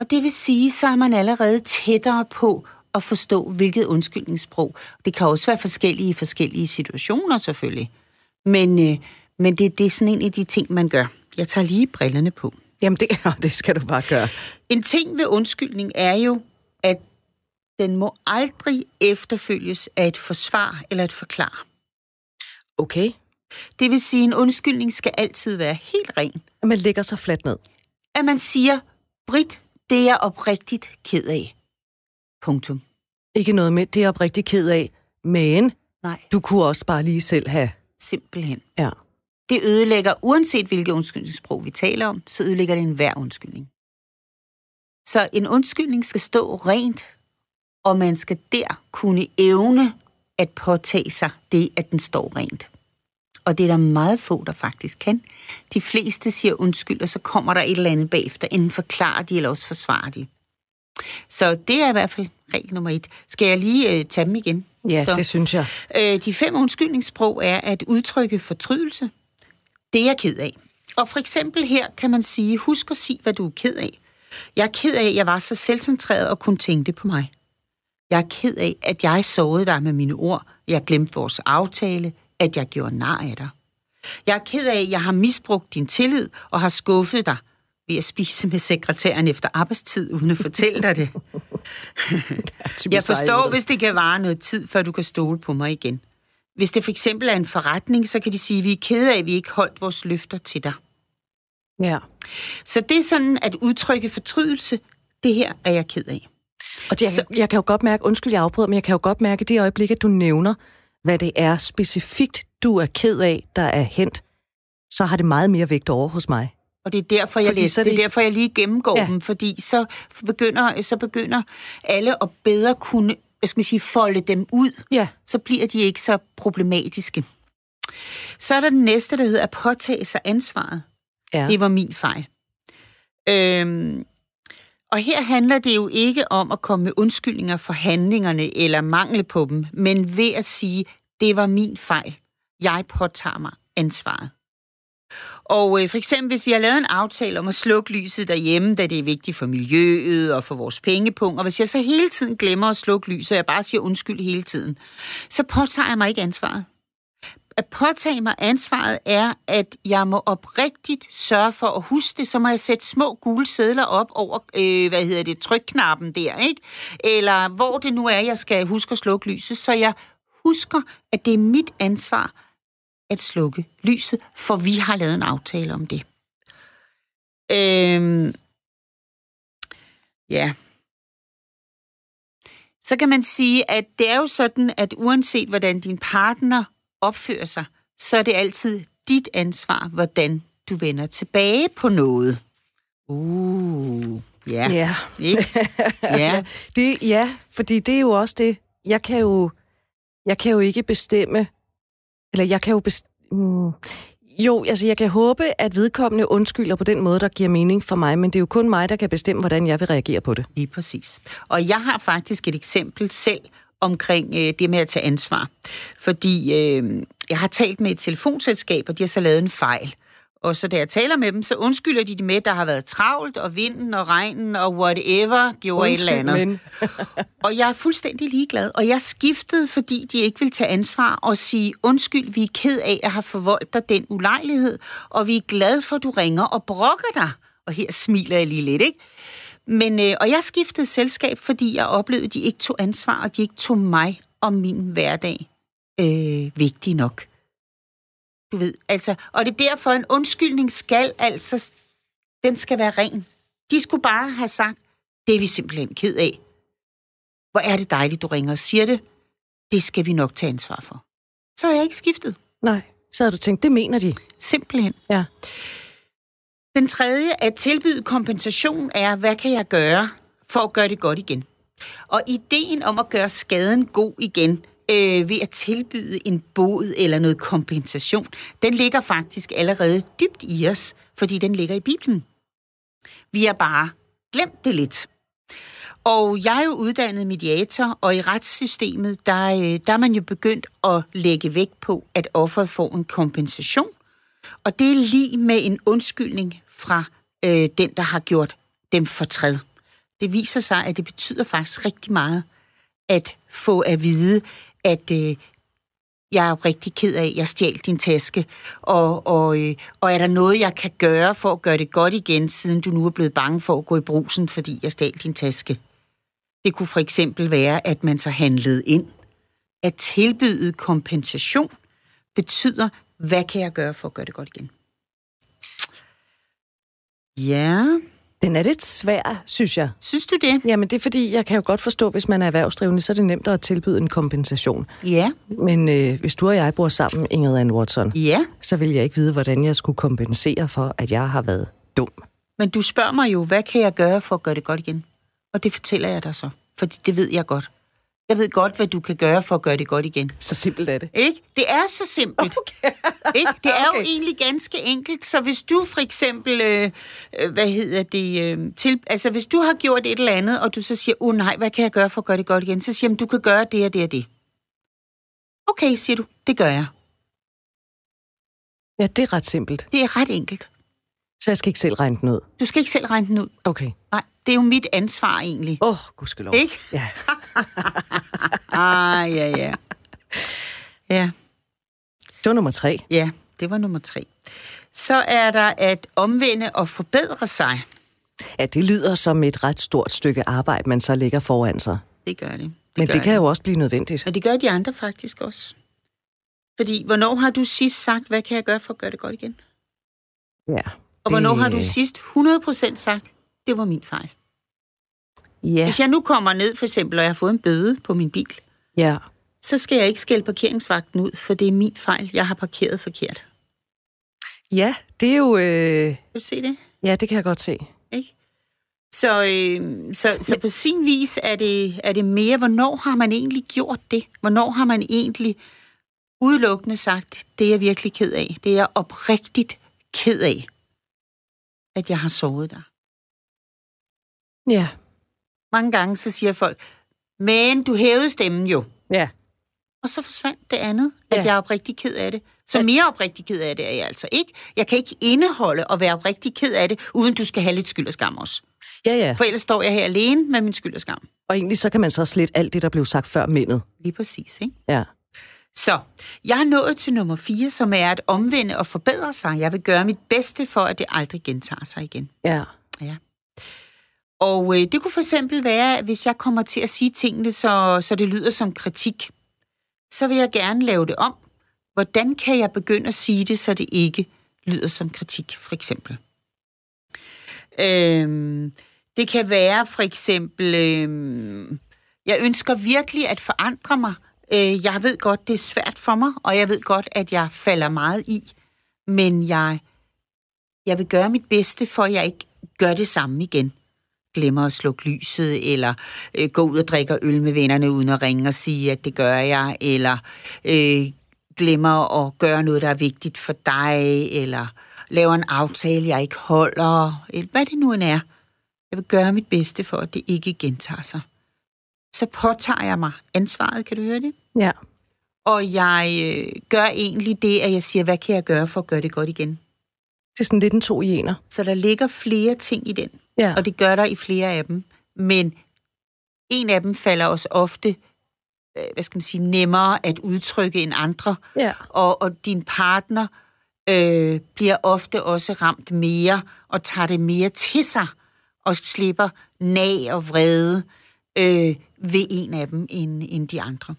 Og det vil sige, så er man allerede tættere på at forstå, hvilket undskyldningssprog. Det kan også være forskellige i forskellige situationer selvfølgelig. Men, øh, men det, det er sådan en af de ting, man gør. Jeg tager lige brillerne på. Jamen, det, det skal du bare gøre. En ting ved undskyldning er jo, at den må aldrig efterfølges af et forsvar eller et forklar. Okay. Det vil sige, at en undskyldning skal altid være helt ren. At man lægger sig fladt ned. At man siger, Britt, det er jeg oprigtigt ked af. Punktum. Ikke noget med, det er jeg oprigtigt ked af, men Nej, du kunne også bare lige selv have... simpelthen. Ja. Det ødelægger, uanset hvilket undskyldningssprog vi taler om, så ødelægger det enhver undskyldning. Så en undskyldning skal stå rent, og man skal der kunne evne at påtage sig det, at den står rent. Og det er der meget få, der faktisk kan. De fleste siger undskyld, og så kommer der et eller andet bagefter. Enten forklarer de, eller også forsvarer de. Så det er i hvert fald regel nummer et. Skal jeg lige øh, tage dem igen? Ja, så. det synes jeg. Øh, de fem undskyldningssprog er at udtrykke fortrydelse. Det er jeg ked af. Og for eksempel her kan man sige, husk at sige, hvad du er ked af. Jeg er ked af, at jeg var så selvcentreret og kun tænkte på mig. Jeg er ked af, at jeg sårede dig med mine ord. Jeg glemte vores aftale, at jeg gjorde nar af dig. Jeg er ked af, at jeg har misbrugt din tillid og har skuffet dig ved at spise med sekretæren efter arbejdstid, uden at fortælle dig det. Jeg forstår, hvis det kan vare noget tid, før du kan stole på mig igen. Hvis det for eksempel er en forretning, så kan de sige, at vi er kede af, at vi ikke holdt vores løfter til dig. Ja. Så det er sådan at udtrykke fortrydelse. Det her er jeg ked af. Og det, jeg, jeg kan jo godt mærke, undskyld, jeg afbryder, men jeg kan jo godt mærke det øjeblik, at du nævner, hvad det er specifikt, du er ked af, der er hent, så har det meget mere vægt over hos mig. Og det er derfor, jeg, Fordi læser, så er det... det er derfor, jeg lige gennemgår Ja. dem, fordi så begynder, så begynder alle at bedre kunne hvad skal sige, folde dem ud. Ja. Så bliver de ikke så problematiske. Så er der den næste, der hedder at påtage sig ansvaret. Ja. Det var min fejl. Øhm, og her handler det jo ikke om at komme med undskyldninger for handlingerne eller mangel på dem, men ved at sige, det var min fejl. Jeg påtager mig ansvaret. Og øh, for eksempel, hvis vi har lavet en aftale om at slukke lyset derhjemme, da det er vigtigt for miljøet og for vores pengepunkt, og hvis jeg så hele tiden glemmer at slukke lyset, og jeg bare siger undskyld hele tiden, så påtager jeg mig ikke ansvaret at påtage mig ansvaret er, at jeg må oprigtigt sørge for at huske det, så må jeg sætte små gule sædler op over, øh, hvad hedder det, trykknappen der, ikke? Eller hvor det nu er, jeg skal huske at slukke lyset, så jeg husker, at det er mit ansvar at slukke lyset, for vi har lavet en aftale om det. Øhm, ja. Så kan man sige, at det er jo sådan, at uanset hvordan din partner opfører sig, så er det altid dit ansvar, hvordan du vender tilbage på noget. Uh, ja. Ja. Ikke? Ja. Det, ja, fordi det er jo også det. Jeg kan jo, jeg kan jo ikke bestemme, eller jeg kan jo bestemme, mm, jo, altså jeg kan håbe, at vedkommende undskylder på den måde, der giver mening for mig, men det er jo kun mig, der kan bestemme, hvordan jeg vil reagere på det. Lige præcis. Og jeg har faktisk et eksempel selv omkring øh, det med at tage ansvar. Fordi øh, jeg har talt med et telefonselskab, og de har så lavet en fejl. Og så da jeg taler med dem, så undskylder de det med, at der har været travlt, og vinden og regnen og whatever gjorde Undskyld, et eller andet. Og jeg er fuldstændig ligeglad. Og jeg skiftede, fordi de ikke vil tage ansvar og sige, undskyld, vi er ked af at have forvoldt dig den ulejlighed, og vi er glade for, at du ringer og brokker dig. Og her smiler jeg lige lidt, ikke? Men, øh, og jeg skiftede selskab, fordi jeg oplevede, at de ikke tog ansvar, og de ikke tog mig og min hverdag øh, vigtig nok. Du ved, altså, og det er derfor, en undskyldning skal altså, den skal være ren. De skulle bare have sagt, det er vi simpelthen ked af. Hvor er det dejligt, du ringer og siger det. Det skal vi nok tage ansvar for. Så har jeg ikke skiftet. Nej, så har du tænkt, det mener de. Simpelthen. Ja. Den tredje, at tilbyde kompensation, er, hvad kan jeg gøre for at gøre det godt igen? Og ideen om at gøre skaden god igen, øh, ved at tilbyde en bod eller noget kompensation, den ligger faktisk allerede dybt i os, fordi den ligger i Bibelen. Vi har bare glemt det lidt. Og jeg er jo uddannet mediator, og i retssystemet, der, øh, der er man jo begyndt at lægge vægt på, at offeret får en kompensation. Og det er lige med en undskyldning fra øh, den, der har gjort dem fortræd. Det viser sig, at det betyder faktisk rigtig meget at få at vide, at øh, jeg er rigtig ked af, at jeg stjal din taske, og, og, øh, og er der noget, jeg kan gøre for at gøre det godt igen, siden du nu er blevet bange for at gå i brusen, fordi jeg stjal din taske? Det kunne for eksempel være, at man så handlede ind. At tilbyde kompensation betyder, hvad kan jeg gøre for at gøre det godt igen? Ja. Den er lidt svær, synes jeg. Synes du det? Jamen det er fordi, jeg kan jo godt forstå, hvis man er erhvervsdrivende, så er det nemt at tilbyde en kompensation. Ja. Men øh, hvis du og jeg bor sammen, Ingrid Ann Watson, ja. så vil jeg ikke vide, hvordan jeg skulle kompensere for, at jeg har været dum. Men du spørger mig jo, hvad kan jeg gøre for at gøre det godt igen? Og det fortæller jeg dig så, fordi det ved jeg godt. Jeg ved godt, hvad du kan gøre for at gøre det godt igen. Så simpelt er det. Ikke? Det er så simpelt. Okay. Ikke? Det er okay. jo egentlig ganske enkelt. Så hvis du for eksempel, øh, øh, hvad hedder det, øh, til, altså hvis du har gjort et eller andet, og du så siger, oh nej, hvad kan jeg gøre for at gøre det godt igen? Så siger du kan gøre det og det og det. Okay, siger du, det gør jeg. Ja, det er ret simpelt. Det er ret enkelt. Så jeg skal ikke selv regne den ud? Du skal ikke selv regne den ud. Okay. Nej, det er jo mit ansvar egentlig. Åh, oh, gudskelov. Ikke? Ja. ah, ja, ja. Ja. Det var nummer tre. Ja, det var nummer tre. Så er der at omvende og forbedre sig. Ja, det lyder som et ret stort stykke arbejde, man så lægger foran sig. Det gør det. det Men gør det kan det. jo også blive nødvendigt. Og det gør de andre faktisk også. Fordi, hvornår har du sidst sagt, hvad kan jeg gøre for at gøre det godt igen? Ja. Og hvornår har du sidst 100% sagt, det var min fejl? Ja. Hvis jeg nu kommer ned, for eksempel, og jeg har fået en bøde på min bil, Ja. så skal jeg ikke skælde parkeringsvagten ud, for det er min fejl. Jeg har parkeret forkert. Ja, det er jo... Øh... Kan du se det? Ja, det kan jeg godt se. Ikke? Så, øh, så, så på sin vis er det, er det mere, hvornår har man egentlig gjort det? Hvornår har man egentlig udelukkende sagt, det er jeg virkelig ked af. Det er jeg oprigtigt ked af, at jeg har sovet der. Ja. Mange gange så siger folk, men du hævede stemmen jo. Ja. Og så forsvandt det andet, at Ja. jeg er oprigtig ked af det. Så mere oprigtig ked af det er jeg altså ikke. Jeg kan ikke indeholde og være oprigtig ked af det, uden du skal have lidt skyld og skam også. Ja, ja. For ellers står jeg her alene med min skyld og skam. Og egentlig så kan man så slet alt det, der blev sagt før mindet. Lige præcis, ikke? Ja. Så, jeg er nået til nummer 4, som er at omvende og forbedre sig. Jeg vil gøre mit bedste for, at det aldrig gentager sig igen. Ja. Ja. Og øh, det kunne for eksempel være, hvis jeg kommer til at sige tingene, så, så det lyder som kritik, så vil jeg gerne lave det om. Hvordan kan jeg begynde at sige det, så det ikke lyder som kritik, for eksempel? Øhm, det kan være for eksempel, øhm, jeg ønsker virkelig at forandre mig. Øh, jeg ved godt, det er svært for mig, og jeg ved godt, at jeg falder meget i. Men jeg, jeg vil gøre mit bedste, for at jeg ikke gør det samme igen. Glemmer at slukke lyset, eller øh, gå ud og drikke øl med vennerne, uden at ringe og sige, at det gør jeg, eller øh, glemmer at gøre noget, der er vigtigt for dig, eller laver en aftale, jeg ikke holder, eller hvad det nu end er. Jeg vil gøre mit bedste for, at det ikke gentager sig. Så påtager jeg mig ansvaret, kan du høre det? Ja. Og jeg øh, gør egentlig det, at jeg siger, hvad kan jeg gøre for at gøre det godt igen? Det er sådan lidt en to i ener. Så der ligger flere ting i den, Ja. og det gør der i flere af dem. Men en af dem falder også ofte, øh, hvad skal man sige, nemmere at udtrykke end andre. Ja. Og, og din partner øh, bliver ofte også ramt mere og tager det mere til sig og slipper nag og vrede øh, ved en af dem end, end de andre.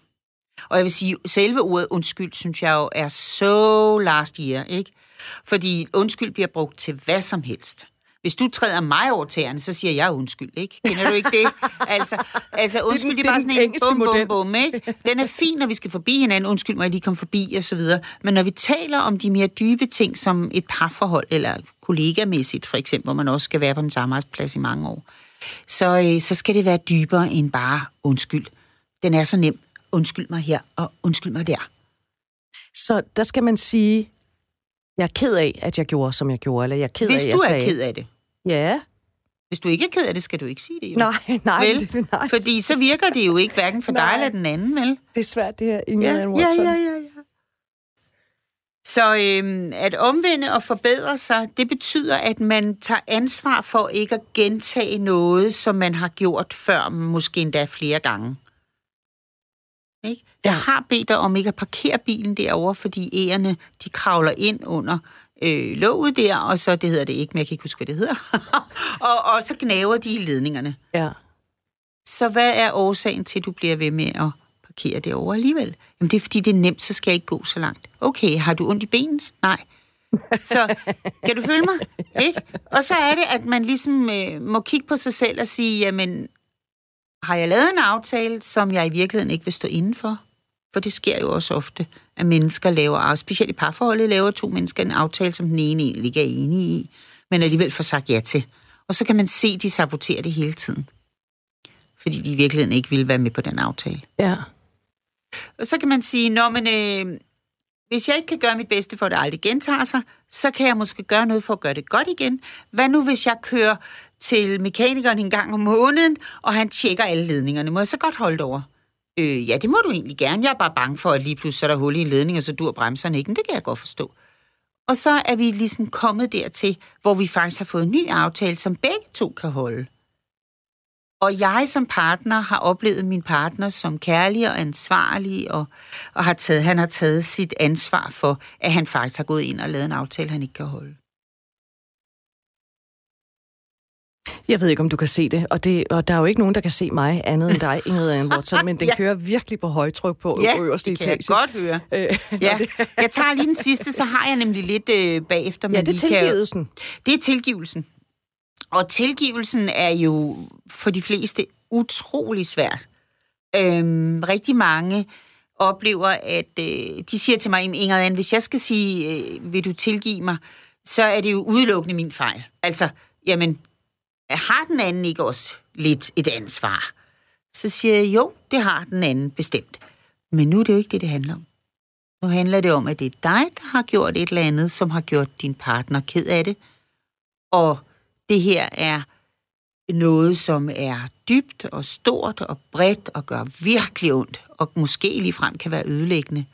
Og jeg vil sige, selve ordet undskyld, synes jeg jo er så last year, ikke? Fordi undskyld bliver brugt til hvad som helst. Hvis du træder mig over tæerne, så siger jeg undskyld, ikke? Kender du ikke det? Altså, altså undskyld, det er, det er bare sådan en bum, bum, bum, ikke? Den er fin, når vi skal forbi hinanden. Undskyld mig, jeg lige kom forbi, og så videre. Men når vi taler om de mere dybe ting, som et parforhold, eller kollegamæssigt for eksempel, hvor man også skal være på den samme arbejdsplads i mange år, så, øh, så skal det være dybere end bare undskyld. Den er så nem. Undskyld mig her, og undskyld mig der. Så der skal man sige, jeg er ked af, at jeg gjorde, som jeg gjorde, eller jeg er ked Hvis af, du jeg er sagde. ked af det. Ja. Hvis du ikke er ked af det, skal du ikke sige det jo. Nej, nej, vel? det, nej. Fordi så virker det jo ikke hverken for dig Nej. eller den anden, vel? det er svært, det her, Ingrid Ann Watson. ja, ja. Så øhm, at omvende og forbedre sig, det betyder, at man tager ansvar for ikke at gentage noget, som man har gjort før, måske endda flere gange. Ikke? Jeg har bedt dig om ikke at parkere bilen derovre, fordi ærerne, de kravler ind under øh, låget der, og så, det hedder det ikke, men jeg kan ikke huske, hvad det hedder. og, og så gnaver de i ledningerne. Ja. Så hvad er årsagen til, at du bliver ved med at parkere derovre alligevel? Jamen det er, fordi det er nemt, så skal jeg ikke gå så langt. Okay, har du ondt i benene? Nej. Så kan du følge mig? Ikke? Og så er det, at man ligesom øh, må kigge på sig selv og sige, jamen, har jeg lavet en aftale, som jeg i virkeligheden ikke vil stå indenfor? For det sker jo også ofte, at mennesker laver, og specielt i parforholdet, laver to mennesker en aftale, som den ene egentlig ikke er enige i, men alligevel får sagt ja til. Og så kan man se, at de saboterer det hele tiden. Fordi de i virkeligheden ikke ville være med på den aftale. Ja. Og så kan man sige, når man, øh, hvis jeg ikke kan gøre mit bedste for, at det aldrig gentager sig, så kan jeg måske gøre noget for at gøre det godt igen. Hvad nu, hvis jeg kører til mekanikeren en gang om måneden, og han tjekker alle ledningerne? Må jeg så godt holde det over? Øh, ja, det må du egentlig gerne. Jeg er bare bange for, at lige pludselig så er der hul i en ledning, og så dur bremserne ikke. Men det kan jeg godt forstå. Og så er vi ligesom kommet dertil, hvor vi faktisk har fået en ny aftale, som begge to kan holde. Og jeg som partner har oplevet min partner som kærlig og ansvarlig, og, og har taget, han har taget sit ansvar for, at han faktisk har gået ind og lavet en aftale, han ikke kan holde. Jeg ved ikke, om du kan se det, og, det, og der er jo ikke nogen, der kan se mig andet end dig, Ingrid Ann Watson, men den Ja. kører virkelig på højtryk på Ja, øverste det kan jeg etage. godt høre. Øh, Ja, det- jeg tager lige den sidste, så har jeg nemlig lidt øh, bagefter. ja, det er vi kan- tilgivelsen. Det er tilgivelsen. Og tilgivelsen er jo for de fleste utrolig svært. Øhm, rigtig mange oplever, at øh, de siger til mig, Inger Anne, hvis jeg skal sige, øh, vil du tilgive mig, så er det jo udelukkende min fejl. Altså, jamen, har den anden ikke også lidt et ansvar? Så siger jeg, jo, det har den anden bestemt. Men nu er det jo ikke det, det handler om. Nu handler det om, at det er dig, der har gjort et eller andet, som har gjort din partner ked af det. Og det her er noget, som er dybt og stort og bredt og gør virkelig ondt, og måske ligefrem kan være ødelæggende.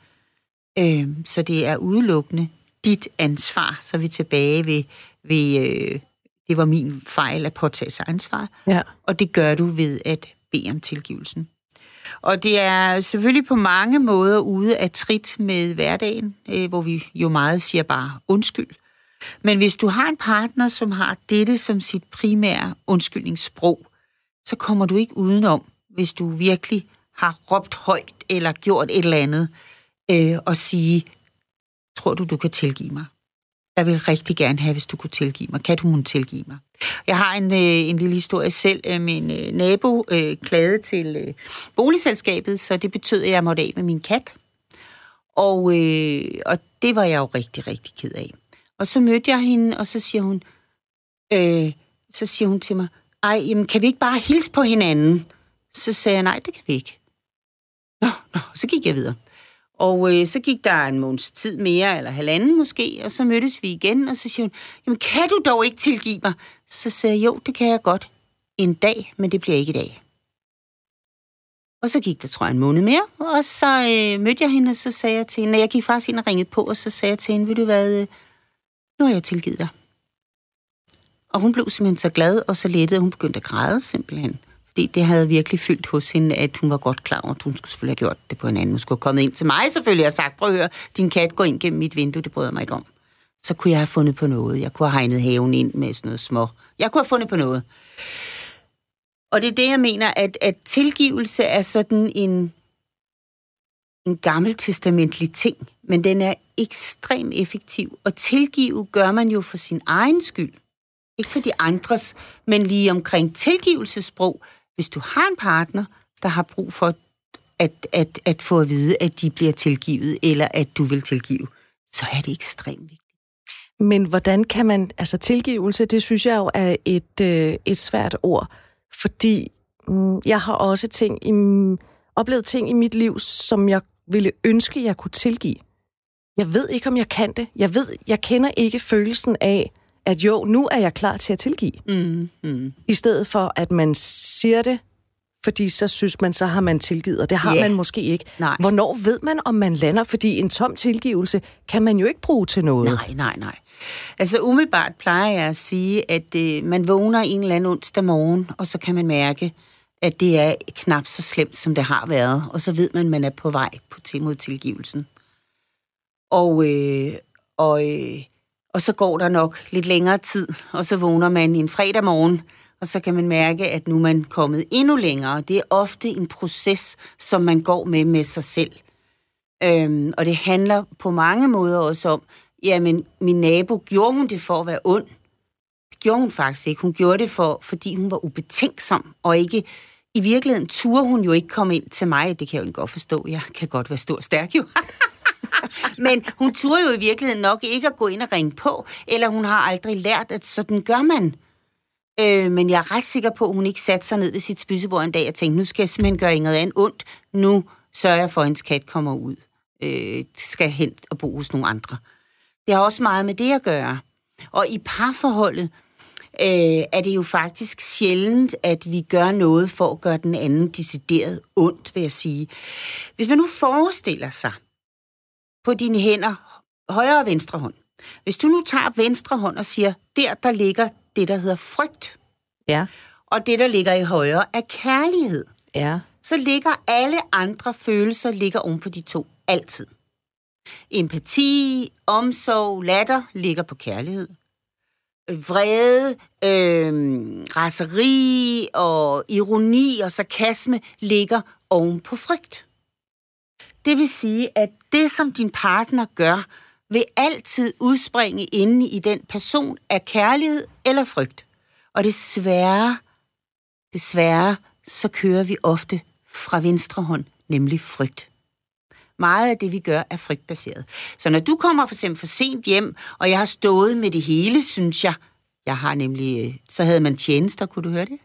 Øhm, så det er udelukkende dit ansvar, så er vi tilbage ved, ved øh, det var min fejl at påtage sig ansvar, Ja. og det gør du ved at bede om tilgivelsen. Og det er selvfølgelig på mange måder ude af trit med hverdagen, øh, hvor vi jo meget siger bare undskyld. Men hvis du har en partner, som har dette som sit primære undskyldningssprog, så kommer du ikke udenom, hvis du virkelig har råbt højt eller gjort et eller andet, øh, og sige, tror du, du kan tilgive mig? Jeg vil rigtig gerne have, hvis du kunne tilgive mig. Kan du hun tilgive mig? Jeg har en, øh, en lille historie selv. Øh, Min øh, nabo øh, klagede til øh, boligselskabet, så det betød, at jeg måtte af med min kat. Og, øh, og det var jeg jo rigtig, rigtig ked af. Og så mødte jeg hende, og så siger hun, øh, så siger hun til mig, ej, jamen, kan vi ikke bare hilse på hinanden? Så sagde jeg, nej, det kan vi ikke. Nå, nå, så gik jeg videre. Og øh, så gik der en måneds tid mere, eller halvanden måske, og så mødtes vi igen, og så siger hun, jamen kan du dog ikke tilgive mig? Så sagde jeg, jo, det kan jeg godt. En dag, men det bliver ikke i dag. Og så gik der, tror jeg, en måned mere, og så øh, mødte jeg hende, og så sagde jeg til hende, jeg gik faktisk ind og ringede på, og så sagde jeg til hende, vil du hvad, øh, nu har jeg tilgivet dig. Og hun blev simpelthen så glad og så lettet, at hun begyndte at græde simpelthen. Fordi det havde virkelig fyldt hos hende, at hun var godt klar over, at hun skulle selvfølgelig have gjort det på en anden. Hun skulle have kommet ind til mig selvfølgelig og sagt, prøv at høre, din kat går ind gennem mit vindue, det bryder mig ikke om. Så kunne jeg have fundet på noget. Jeg kunne have hegnet haven ind med sådan noget små. Jeg kunne have fundet på noget. Og det er det, jeg mener, at, at tilgivelse er sådan en, en gammeltestamentlig ting, men den er ekstremt effektiv. Og tilgive gør man jo for sin egen skyld. Ikke for de andres, men lige omkring tilgivelsesprog. Hvis du har en partner, der har brug for at, at, at få at vide, at de bliver tilgivet, eller at du vil tilgive, så er det ekstremt vigtigt. Men hvordan kan man, altså tilgivelse, det synes jeg jo er et, øh, et svært ord, fordi mm, jeg har også ting i, oplevet ting i mit liv, som jeg ville ønske, jeg kunne tilgive. Jeg ved ikke, om jeg kan det. Jeg ved, jeg kender ikke følelsen af, at jo, nu er jeg klar til at tilgive. Mm, mm. I stedet for, at man siger det, fordi så synes man, så har man tilgivet, og det har Ja. man måske ikke. Nej. Hvornår ved man, om man lander? Fordi en tom tilgivelse kan man jo ikke bruge til noget. Nej, nej, nej. Altså umiddelbart plejer jeg at sige, at øh, man vågner en eller anden onsdag morgen, og så kan man mærke, at det er knap så slemt, som det har været. Og så ved man, at man er på vej på til mod tilgivelsen. Og, øh, og, øh, og så går der nok lidt længere tid, og så vågner man en fredag morgen, og så kan man mærke, at nu er man kommet endnu længere. Det er ofte en proces, som man går med med sig selv. Øhm, og det handler på mange måder også om, jamen, min nabo, gjorde hun det for at være ond? Det gjorde hun faktisk ikke. Hun gjorde det, for, fordi hun var ubetænksom, og ikke... I virkeligheden turde hun jo ikke komme ind til mig. Det kan jeg jo ikke godt forstå. Jeg kan godt være stor og stærk jo. Men hun turde jo i virkeligheden nok ikke at gå ind og ringe på, eller hun har aldrig lært, at sådan gør man. Øh, men jeg er ret sikker på, at hun ikke satte sig ned ved sit spisebord en dag og tænkte, nu skal jeg simpelthen gøre Ingrid andet ondt. Nu sørger jeg for, at hendes kat kommer ud. Øh, skal hen og bo hos nogle andre. Det har også meget med det at gøre. Og i parforholdet øh, er det jo faktisk sjældent, at vi gør noget for at gøre den anden decideret ondt, vil jeg sige. Hvis man nu forestiller sig på dine hænder, højre og venstre hånd. Hvis du nu tager venstre hånd og siger, der, der ligger det, der hedder frygt, Ja, og det, der ligger i højre, er kærlighed, ja. så ligger alle andre følelser ligger oven på de to. Altid. Empati, omsorg, latter ligger på kærlighed. Vrede, øh, raseri og ironi og sarkasme ligger oven på frygt. Det vil sige, at det, som din partner gør, vil altid udspringe inde i den person af kærlighed eller frygt. Og desværre, desværre, så kører vi ofte fra venstre hånd, nemlig frygt. Meget af det, vi gør, er frygtbaseret. Så når du kommer for eksempel for sent hjem, og jeg har stået med det hele, synes jeg, jeg har nemlig, øh, så havde man tjenester, kunne du høre det?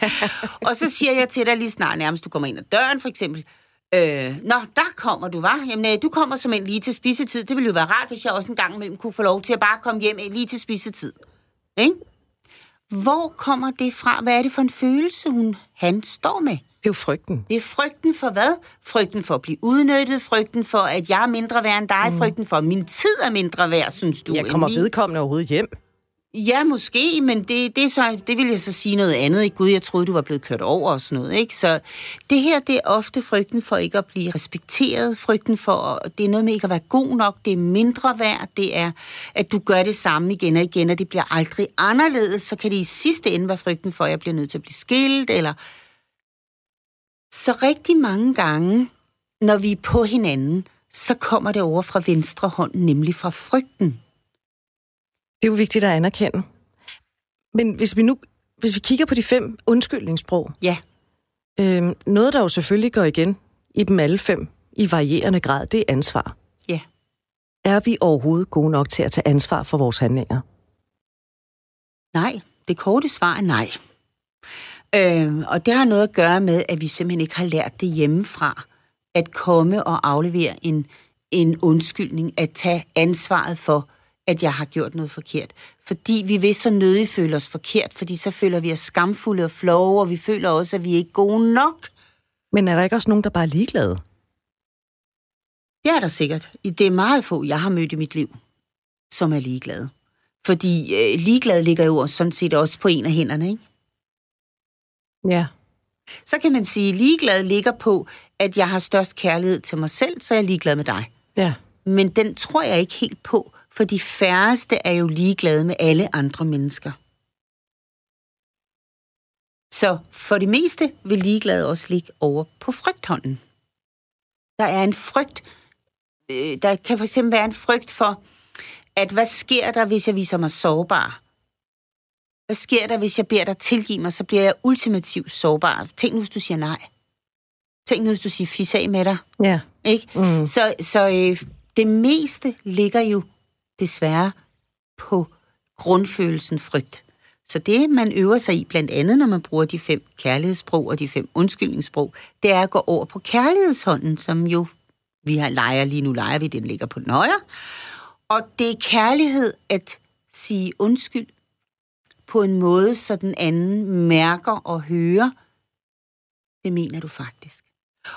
og så siger jeg til dig lige snart, nærmest du kommer ind ad døren for eksempel, Øh, nå, der kommer du, var. Jamen, øh, du kommer som en lige til spisetid. Det ville jo være rart, hvis jeg også en gang imellem kunne få lov til at bare komme hjem lige til spisetid. Ikke? Hvor kommer det fra? Hvad er det for en følelse, hun, han står med? Det er jo frygten. Det er frygten for hvad? Frygten for at blive udnyttet, frygten for, at jeg er mindre værd end dig, mm. frygten for, at min tid er mindre værd, synes du. Jeg kommer min. vedkommende overhovedet hjem. Ja, måske, men det, det, er så, det vil jeg så sige noget andet. Ikke? Gud, jeg troede, du var blevet kørt over og sådan noget. Ikke? Så det her, det er ofte frygten for ikke at blive respekteret, frygten for, det er noget med ikke at være god nok, det er mindre værd, det er, at du gør det samme igen og igen, og det bliver aldrig anderledes, så kan det i sidste ende være frygten for, at jeg bliver nødt til at blive skilt, eller... Så rigtig mange gange, når vi er på hinanden, så kommer det over fra venstre hånd, nemlig fra frygten. Det er jo vigtigt at anerkende. Men hvis vi nu hvis vi kigger på de fem undskyldningssprog, Ja, øh, noget der jo selvfølgelig går igen i dem alle fem i varierende grad, det er ansvar. ja. Er vi overhovedet gode nok til at tage ansvar for vores handlinger? Nej, det korte svar er nej. Øh, og det har noget at gøre med, at vi simpelthen ikke har lært det hjemmefra. At komme og aflevere en, en undskyldning, at tage ansvaret for, at jeg har gjort noget forkert. Fordi vi vil så nødig føle os forkert, fordi så føler vi os skamfulde og flove, og vi føler også, at vi ikke er gode nok. Men er der ikke også nogen, der bare er ligeglade? Det er der sikkert. Det er meget få, jeg har mødt i mit liv, som er ligeglade. Fordi øh, ligeglad ligger jo sådan set også på en af hænderne, ikke? Ja. Så kan man sige, at ligeglad ligger på, at jeg har størst kærlighed til mig selv, så er jeg ligeglad med dig. Ja. Men den tror jeg ikke helt på, for de færreste er jo ligeglade med alle andre mennesker. Så for det meste vil ligeglade også ligge over på frygthånden. Der er en frygt, øh, der kan for eksempel være en frygt for, at hvad sker der, hvis jeg viser mig sårbar? Hvad sker der, hvis jeg beder dig tilgive mig, så bliver jeg ultimativt sårbar. Tænk nu, hvis du siger nej. Tænk nu, hvis du siger fis af med dig. Ja. Ikke? Mm. Så, så øh, det meste ligger jo desværre på grundfølelsen frygt. Så det, man øver sig i, blandt andet når man bruger de fem kærlighedssprog og de fem undskyldningssprog, det er at gå over på kærlighedshånden, som jo vi har leger lige nu, leger vi, den ligger på den højre. Og det er kærlighed at sige undskyld på en måde, så den anden mærker og hører, det mener du faktisk.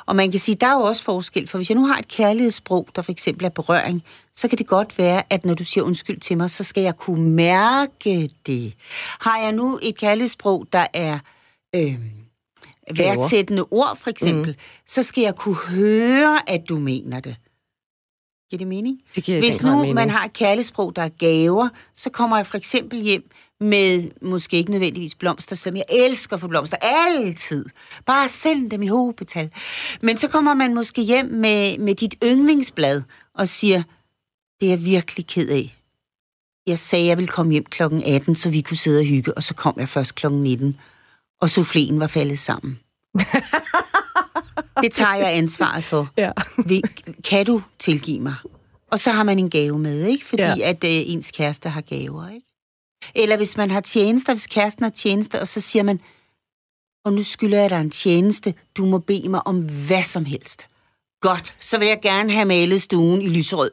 Og man kan sige, der er jo også forskel, for hvis jeg nu har et kærlighedssprog, der for eksempel er berøring, så kan det godt være, at når du siger undskyld til mig, så skal jeg kunne mærke det. Har jeg nu et kærlighedssprog, der er øh, værdsættende ord, for eksempel, mm. så skal jeg kunne høre, at du mener det. Giver det mening? Det giver Hvis nu mening. man har et kærlighedssprog, der er gaver, så kommer jeg for eksempel hjem med måske ikke nødvendigvis blomster, selvom jeg elsker få blomster altid. Bare send dem i hovedbetal. Men så kommer man måske hjem med, med dit yndlingsblad og siger, det er jeg virkelig ked af. Jeg sagde, jeg ville komme hjem klokken 18, så vi kunne sidde og hygge, og så kom jeg først klokken 19, og souffléen var faldet sammen. det tager jeg ansvaret for. Ja. kan du tilgive mig? Og så har man en gave med, ikke? Fordi ja. at øh, ens kæreste har gaver, ikke? Eller hvis man har tjenester, hvis kæresten har tjenester, og så siger man, og nu skylder jeg dig en tjeneste, du må bede mig om hvad som helst. Godt, så vil jeg gerne have malet stuen i lyserød.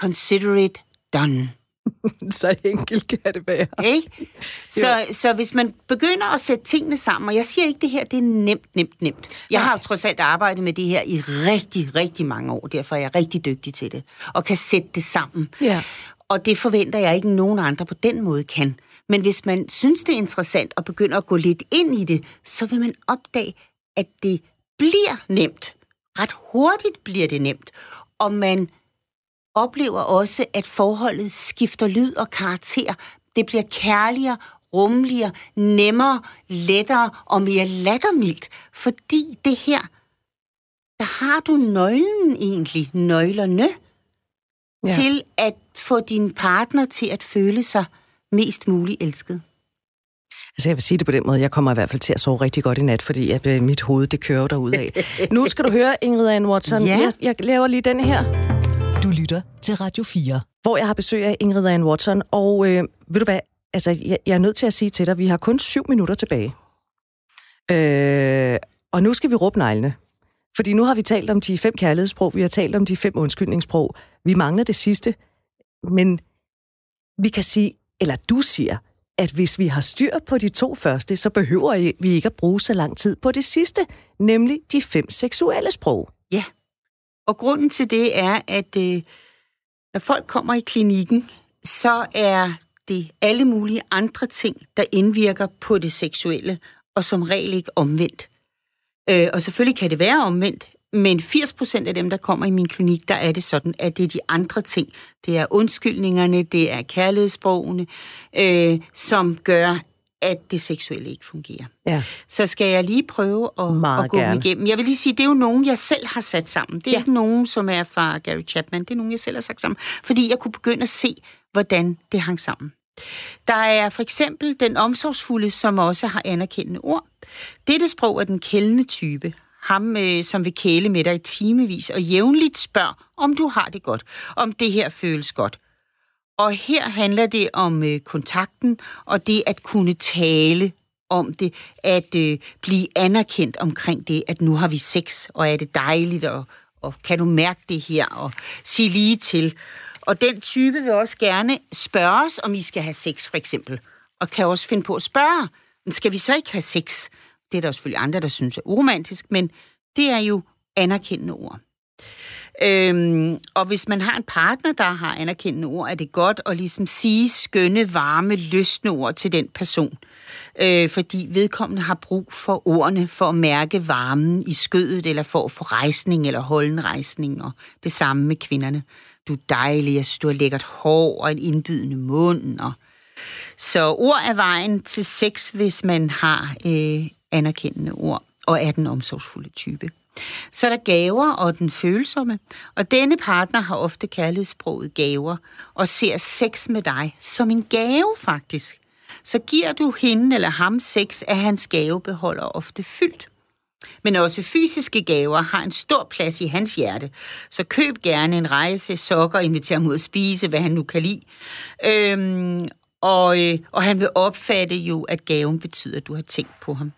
Consider it done. så enkelt kan det være. Ikke? Så, så hvis man begynder at sætte tingene sammen, og jeg siger ikke, det her det er nemt, nemt, nemt. Jeg Nej. har jo trods alt arbejdet med det her i rigtig, rigtig mange år, derfor er jeg rigtig dygtig til det, og kan sætte det sammen. Ja. Og det forventer jeg ikke, nogen andre på den måde kan. Men hvis man synes, det er interessant og begynder at gå lidt ind i det, så vil man opdage, at det bliver nemt. Ret hurtigt bliver det nemt. Og man oplever også, at forholdet skifter lyd og karakter. Det bliver kærligere, rummeligere, nemmere, lettere og mere lattermildt. Fordi det her, der har du nøglen egentlig, nøglerne, ja. til at få din partner til at føle sig mest muligt elsket? Altså jeg vil sige det på den måde, jeg kommer i hvert fald til at sove rigtig godt i nat, fordi at, øh, mit hoved det kører derud af. nu skal du høre, Ingrid Ann Watson, ja. jeg, jeg laver lige den her. Du lytter til Radio 4. Hvor jeg har besøg af Ingrid Ann Watson, og øh, ved du hvad, altså jeg, jeg er nødt til at sige til dig, vi har kun syv minutter tilbage. Øh, og nu skal vi råbe neglene. Fordi nu har vi talt om de fem kærlighedssprog, vi har talt om de fem undskyldningssprog. Vi mangler det sidste, men vi kan sige, eller du siger, at hvis vi har styr på de to første, så behøver vi ikke at bruge så lang tid på det sidste, nemlig de fem seksuelle sprog. Ja, og grunden til det er, at øh, når folk kommer i klinikken, så er det alle mulige andre ting, der indvirker på det seksuelle, og som regel ikke omvendt. Øh, og selvfølgelig kan det være omvendt, men 80 procent af dem, der kommer i min klinik, der er det sådan, at det er de andre ting. Det er undskyldningerne, det er kærlighedssprogene, øh, som gør, at det seksuelle ikke fungerer. Ja. Så skal jeg lige prøve at, at gå gerne. igennem. Jeg vil lige sige, det er jo nogen, jeg selv har sat sammen. Det er ja. ikke nogen, som er fra Gary Chapman. Det er nogen, jeg selv har sat sammen. Fordi jeg kunne begynde at se, hvordan det hang sammen. Der er for eksempel den omsorgsfulde, som også har anerkendende ord. Dette sprog er den kældende type. Ham, øh, som vil kæle med dig i timevis og jævnligt spørger, om du har det godt, om det her føles godt. Og her handler det om øh, kontakten og det at kunne tale om det, at øh, blive anerkendt omkring det, at nu har vi sex, og er det dejligt, og, og kan du mærke det her, og sige lige til. Og den type vil også gerne spørge os, om I skal have sex, for eksempel. Og kan også finde på at spørge, men skal vi så ikke have sex? Det er der selvfølgelig andre, der synes er uromantisk, men det er jo anerkendende ord. Øhm, og hvis man har en partner, der har anerkendende ord, er det godt at ligesom sige skønne, varme, løsne ord til den person. Øh, fordi vedkommende har brug for ordene for at mærke varmen i skødet, eller for at få rejsning eller holde rejsning, og det samme med kvinderne. Du er dejlig, jeg synes, du har lækkert hår og en indbydende mund. Og... Så ord er vejen til sex, hvis man har øh, anerkendende ord og er den omsorgsfulde type. Så er der gaver og den følsomme, og denne partner har ofte kærlighedssproget gaver og ser sex med dig som en gave faktisk. Så giver du hende eller ham sex, er hans gavebeholder ofte fyldt. Men også fysiske gaver har en stor plads i hans hjerte. Så køb gerne en rejse, sokker, inviter ham ud at spise, hvad han nu kan lide. Øhm, og, øh, og han vil opfatte jo, at gaven betyder, at du har tænkt på ham.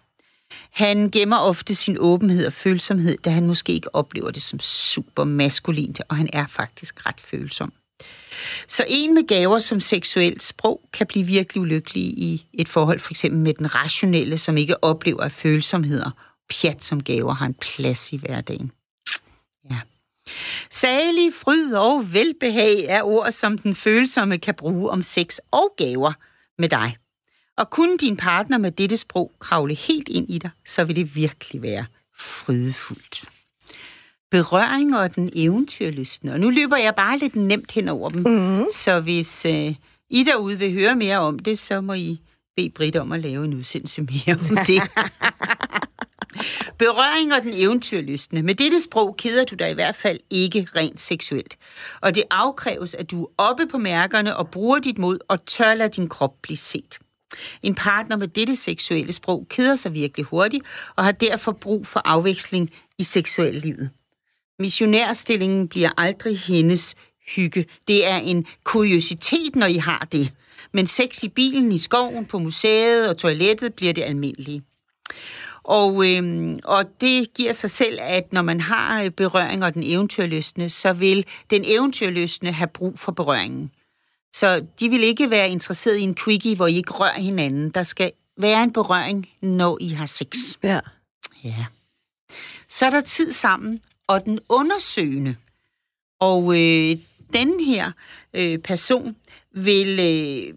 Han gemmer ofte sin åbenhed og følsomhed, da han måske ikke oplever det som super maskulint, og han er faktisk ret følsom. Så en med gaver som seksuelt sprog kan blive virkelig ulykkelig i et forhold, for eksempel med den rationelle, som ikke oplever følsomheder pjat som gaver har en plads i hverdagen. Ja. Salig, fryd og velbehag er ord, som den følsomme kan bruge om sex og gaver med dig. Og kunne din partner med dette sprog kravle helt ind i dig, så vil det virkelig være frydefuldt. Berøring og den eventyrlystende. Og nu løber jeg bare lidt nemt hen over dem. Mm-hmm. Så hvis øh, I derude vil høre mere om det, så må I bede Britt om at lave en udsendelse mere om det. Berøring og den eventyrlystende. Med dette sprog keder du dig i hvert fald ikke rent seksuelt. Og det afkræves, at du er oppe på mærkerne og bruger dit mod og tør lade din krop blive set. En partner med dette seksuelle sprog keder sig virkelig hurtigt og har derfor brug for afveksling i seksuelt livet. Missionærstillingen bliver aldrig hendes hygge. Det er en kuriositet, når I har det. Men sex i bilen, i skoven, på museet og toilettet bliver det almindelige. Og, øhm, og det giver sig selv, at når man har berøring og den eventyrløsne, så vil den eventyrløsne have brug for berøringen. Så de vil ikke være interesseret i en quickie, hvor I ikke rører hinanden. Der skal være en berøring, når I har sex. Ja. Ja. Så er der tid sammen, og den undersøgende. Og øh, den her øh, person vil øh,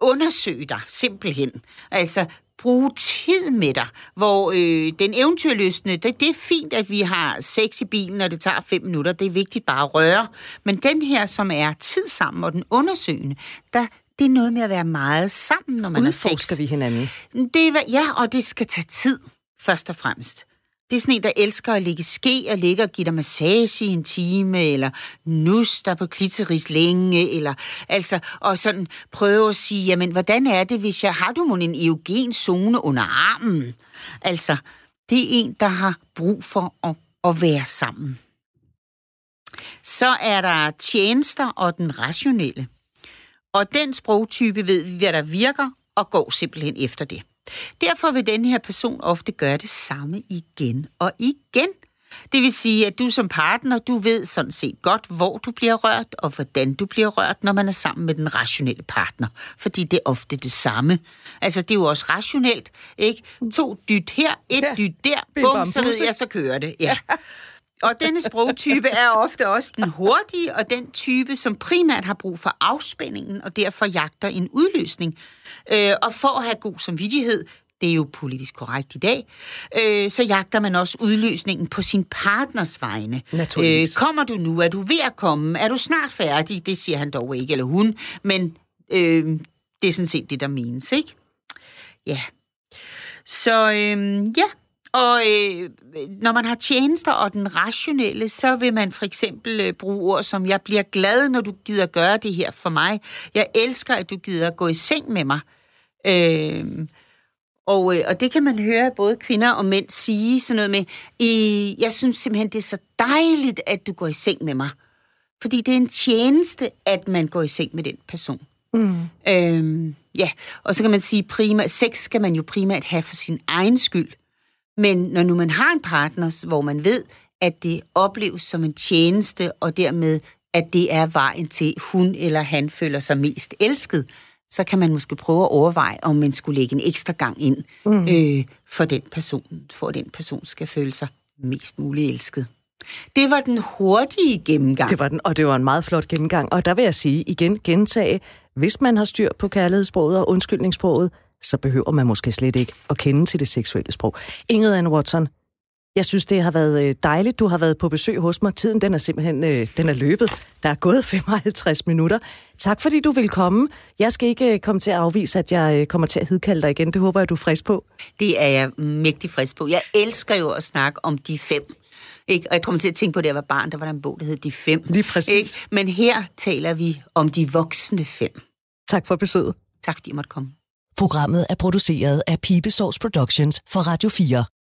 undersøge dig simpelthen. Altså, bruge tid med dig, hvor øh, den eventyrløsende, det, det er fint, at vi har sex i bilen, og det tager fem minutter, det er vigtigt bare at røre, men den her, som er tid sammen, og den undersøgende, der, det er noget med at være meget sammen, når man Udforsker har sex. vi hinanden? Det er, ja, og det skal tage tid, først og fremmest. Det er sådan en, der elsker at ligge ske og ligge og give dig massage i en time, eller nus dig på klitoris længe, eller altså, og sådan prøve at sige, jamen, hvordan er det, hvis jeg har du mon en eugen zone under armen? Altså, det er en, der har brug for at, at være sammen. Så er der tjenester og den rationelle. Og den sprogtype ved vi, hvad der virker, og går simpelthen efter det. Derfor vil den her person ofte gøre det samme igen og igen. Det vil sige, at du som partner, du ved sådan set godt, hvor du bliver rørt, og hvordan du bliver rørt, når man er sammen med den rationelle partner. Fordi det er ofte det samme. Altså, det er jo også rationelt, ikke? To dyt her, et Ja. dyt der, bum, så ved jeg, så kører det. Ja. Og denne sprogtype er ofte også den hurtige, og den type, som primært har brug for afspændingen, og derfor jagter en udløsning. Øh, og for at have god samvittighed, det er jo politisk korrekt i dag, øh, så jagter man også udløsningen på sin partners vegne. Naturligvis. kommer du nu? Er du ved at komme? Er du snart færdig? Det siger han dog ikke, eller hun, men øh, det er sådan set det, der menes, ikke? Ja. Så øh, ja, og øh, når man har tjenester og den rationelle, så vil man for eksempel øh, bruge ord som, jeg bliver glad, når du gider gøre det her for mig. Jeg elsker, at du gider gå i seng med mig. Øh, og, øh, og det kan man høre både kvinder og mænd sige sådan noget med, øh, jeg synes simpelthen, det er så dejligt, at du går i seng med mig. Fordi det er en tjeneste, at man går i seng med den person. Mm. Øhm, ja, og så kan man sige, primært, sex skal man jo primært have for sin egen skyld. Men når nu man har en partner, hvor man ved, at det opleves som en tjeneste, og dermed, at det er vejen til, hun eller han føler sig mest elsket, så kan man måske prøve at overveje, om man skulle lægge en ekstra gang ind mm. øh, for den person, for at den person skal føle sig mest muligt elsket. Det var den hurtige gennemgang. Det var den, og det var en meget flot gennemgang. Og der vil jeg sige igen, gentage, hvis man har styr på kærlighedssproget og undskyldningssproget, så behøver man måske slet ikke at kende til det seksuelle sprog. Ingrid Anne Watson, jeg synes, det har været øh, dejligt, du har været på besøg hos mig. Tiden den er simpelthen øh, den er løbet. Der er gået 55 minutter. Tak fordi du vil komme. Jeg skal ikke øh, komme til at afvise, at jeg kommer til at hidkalde dig igen. Det håber jeg, du er frisk på. Det er jeg mægtig frisk på. Jeg elsker jo at snakke om de fem. Ikke? Og jeg kommer til at tænke på, at jeg var barn, der var der en bog, der hed De Fem. Lige præcis. Ikke? Men her taler vi om de voksne fem. Tak for besøget. Tak fordi I måtte komme. Programmet er produceret af Pibesovs Productions for Radio 4.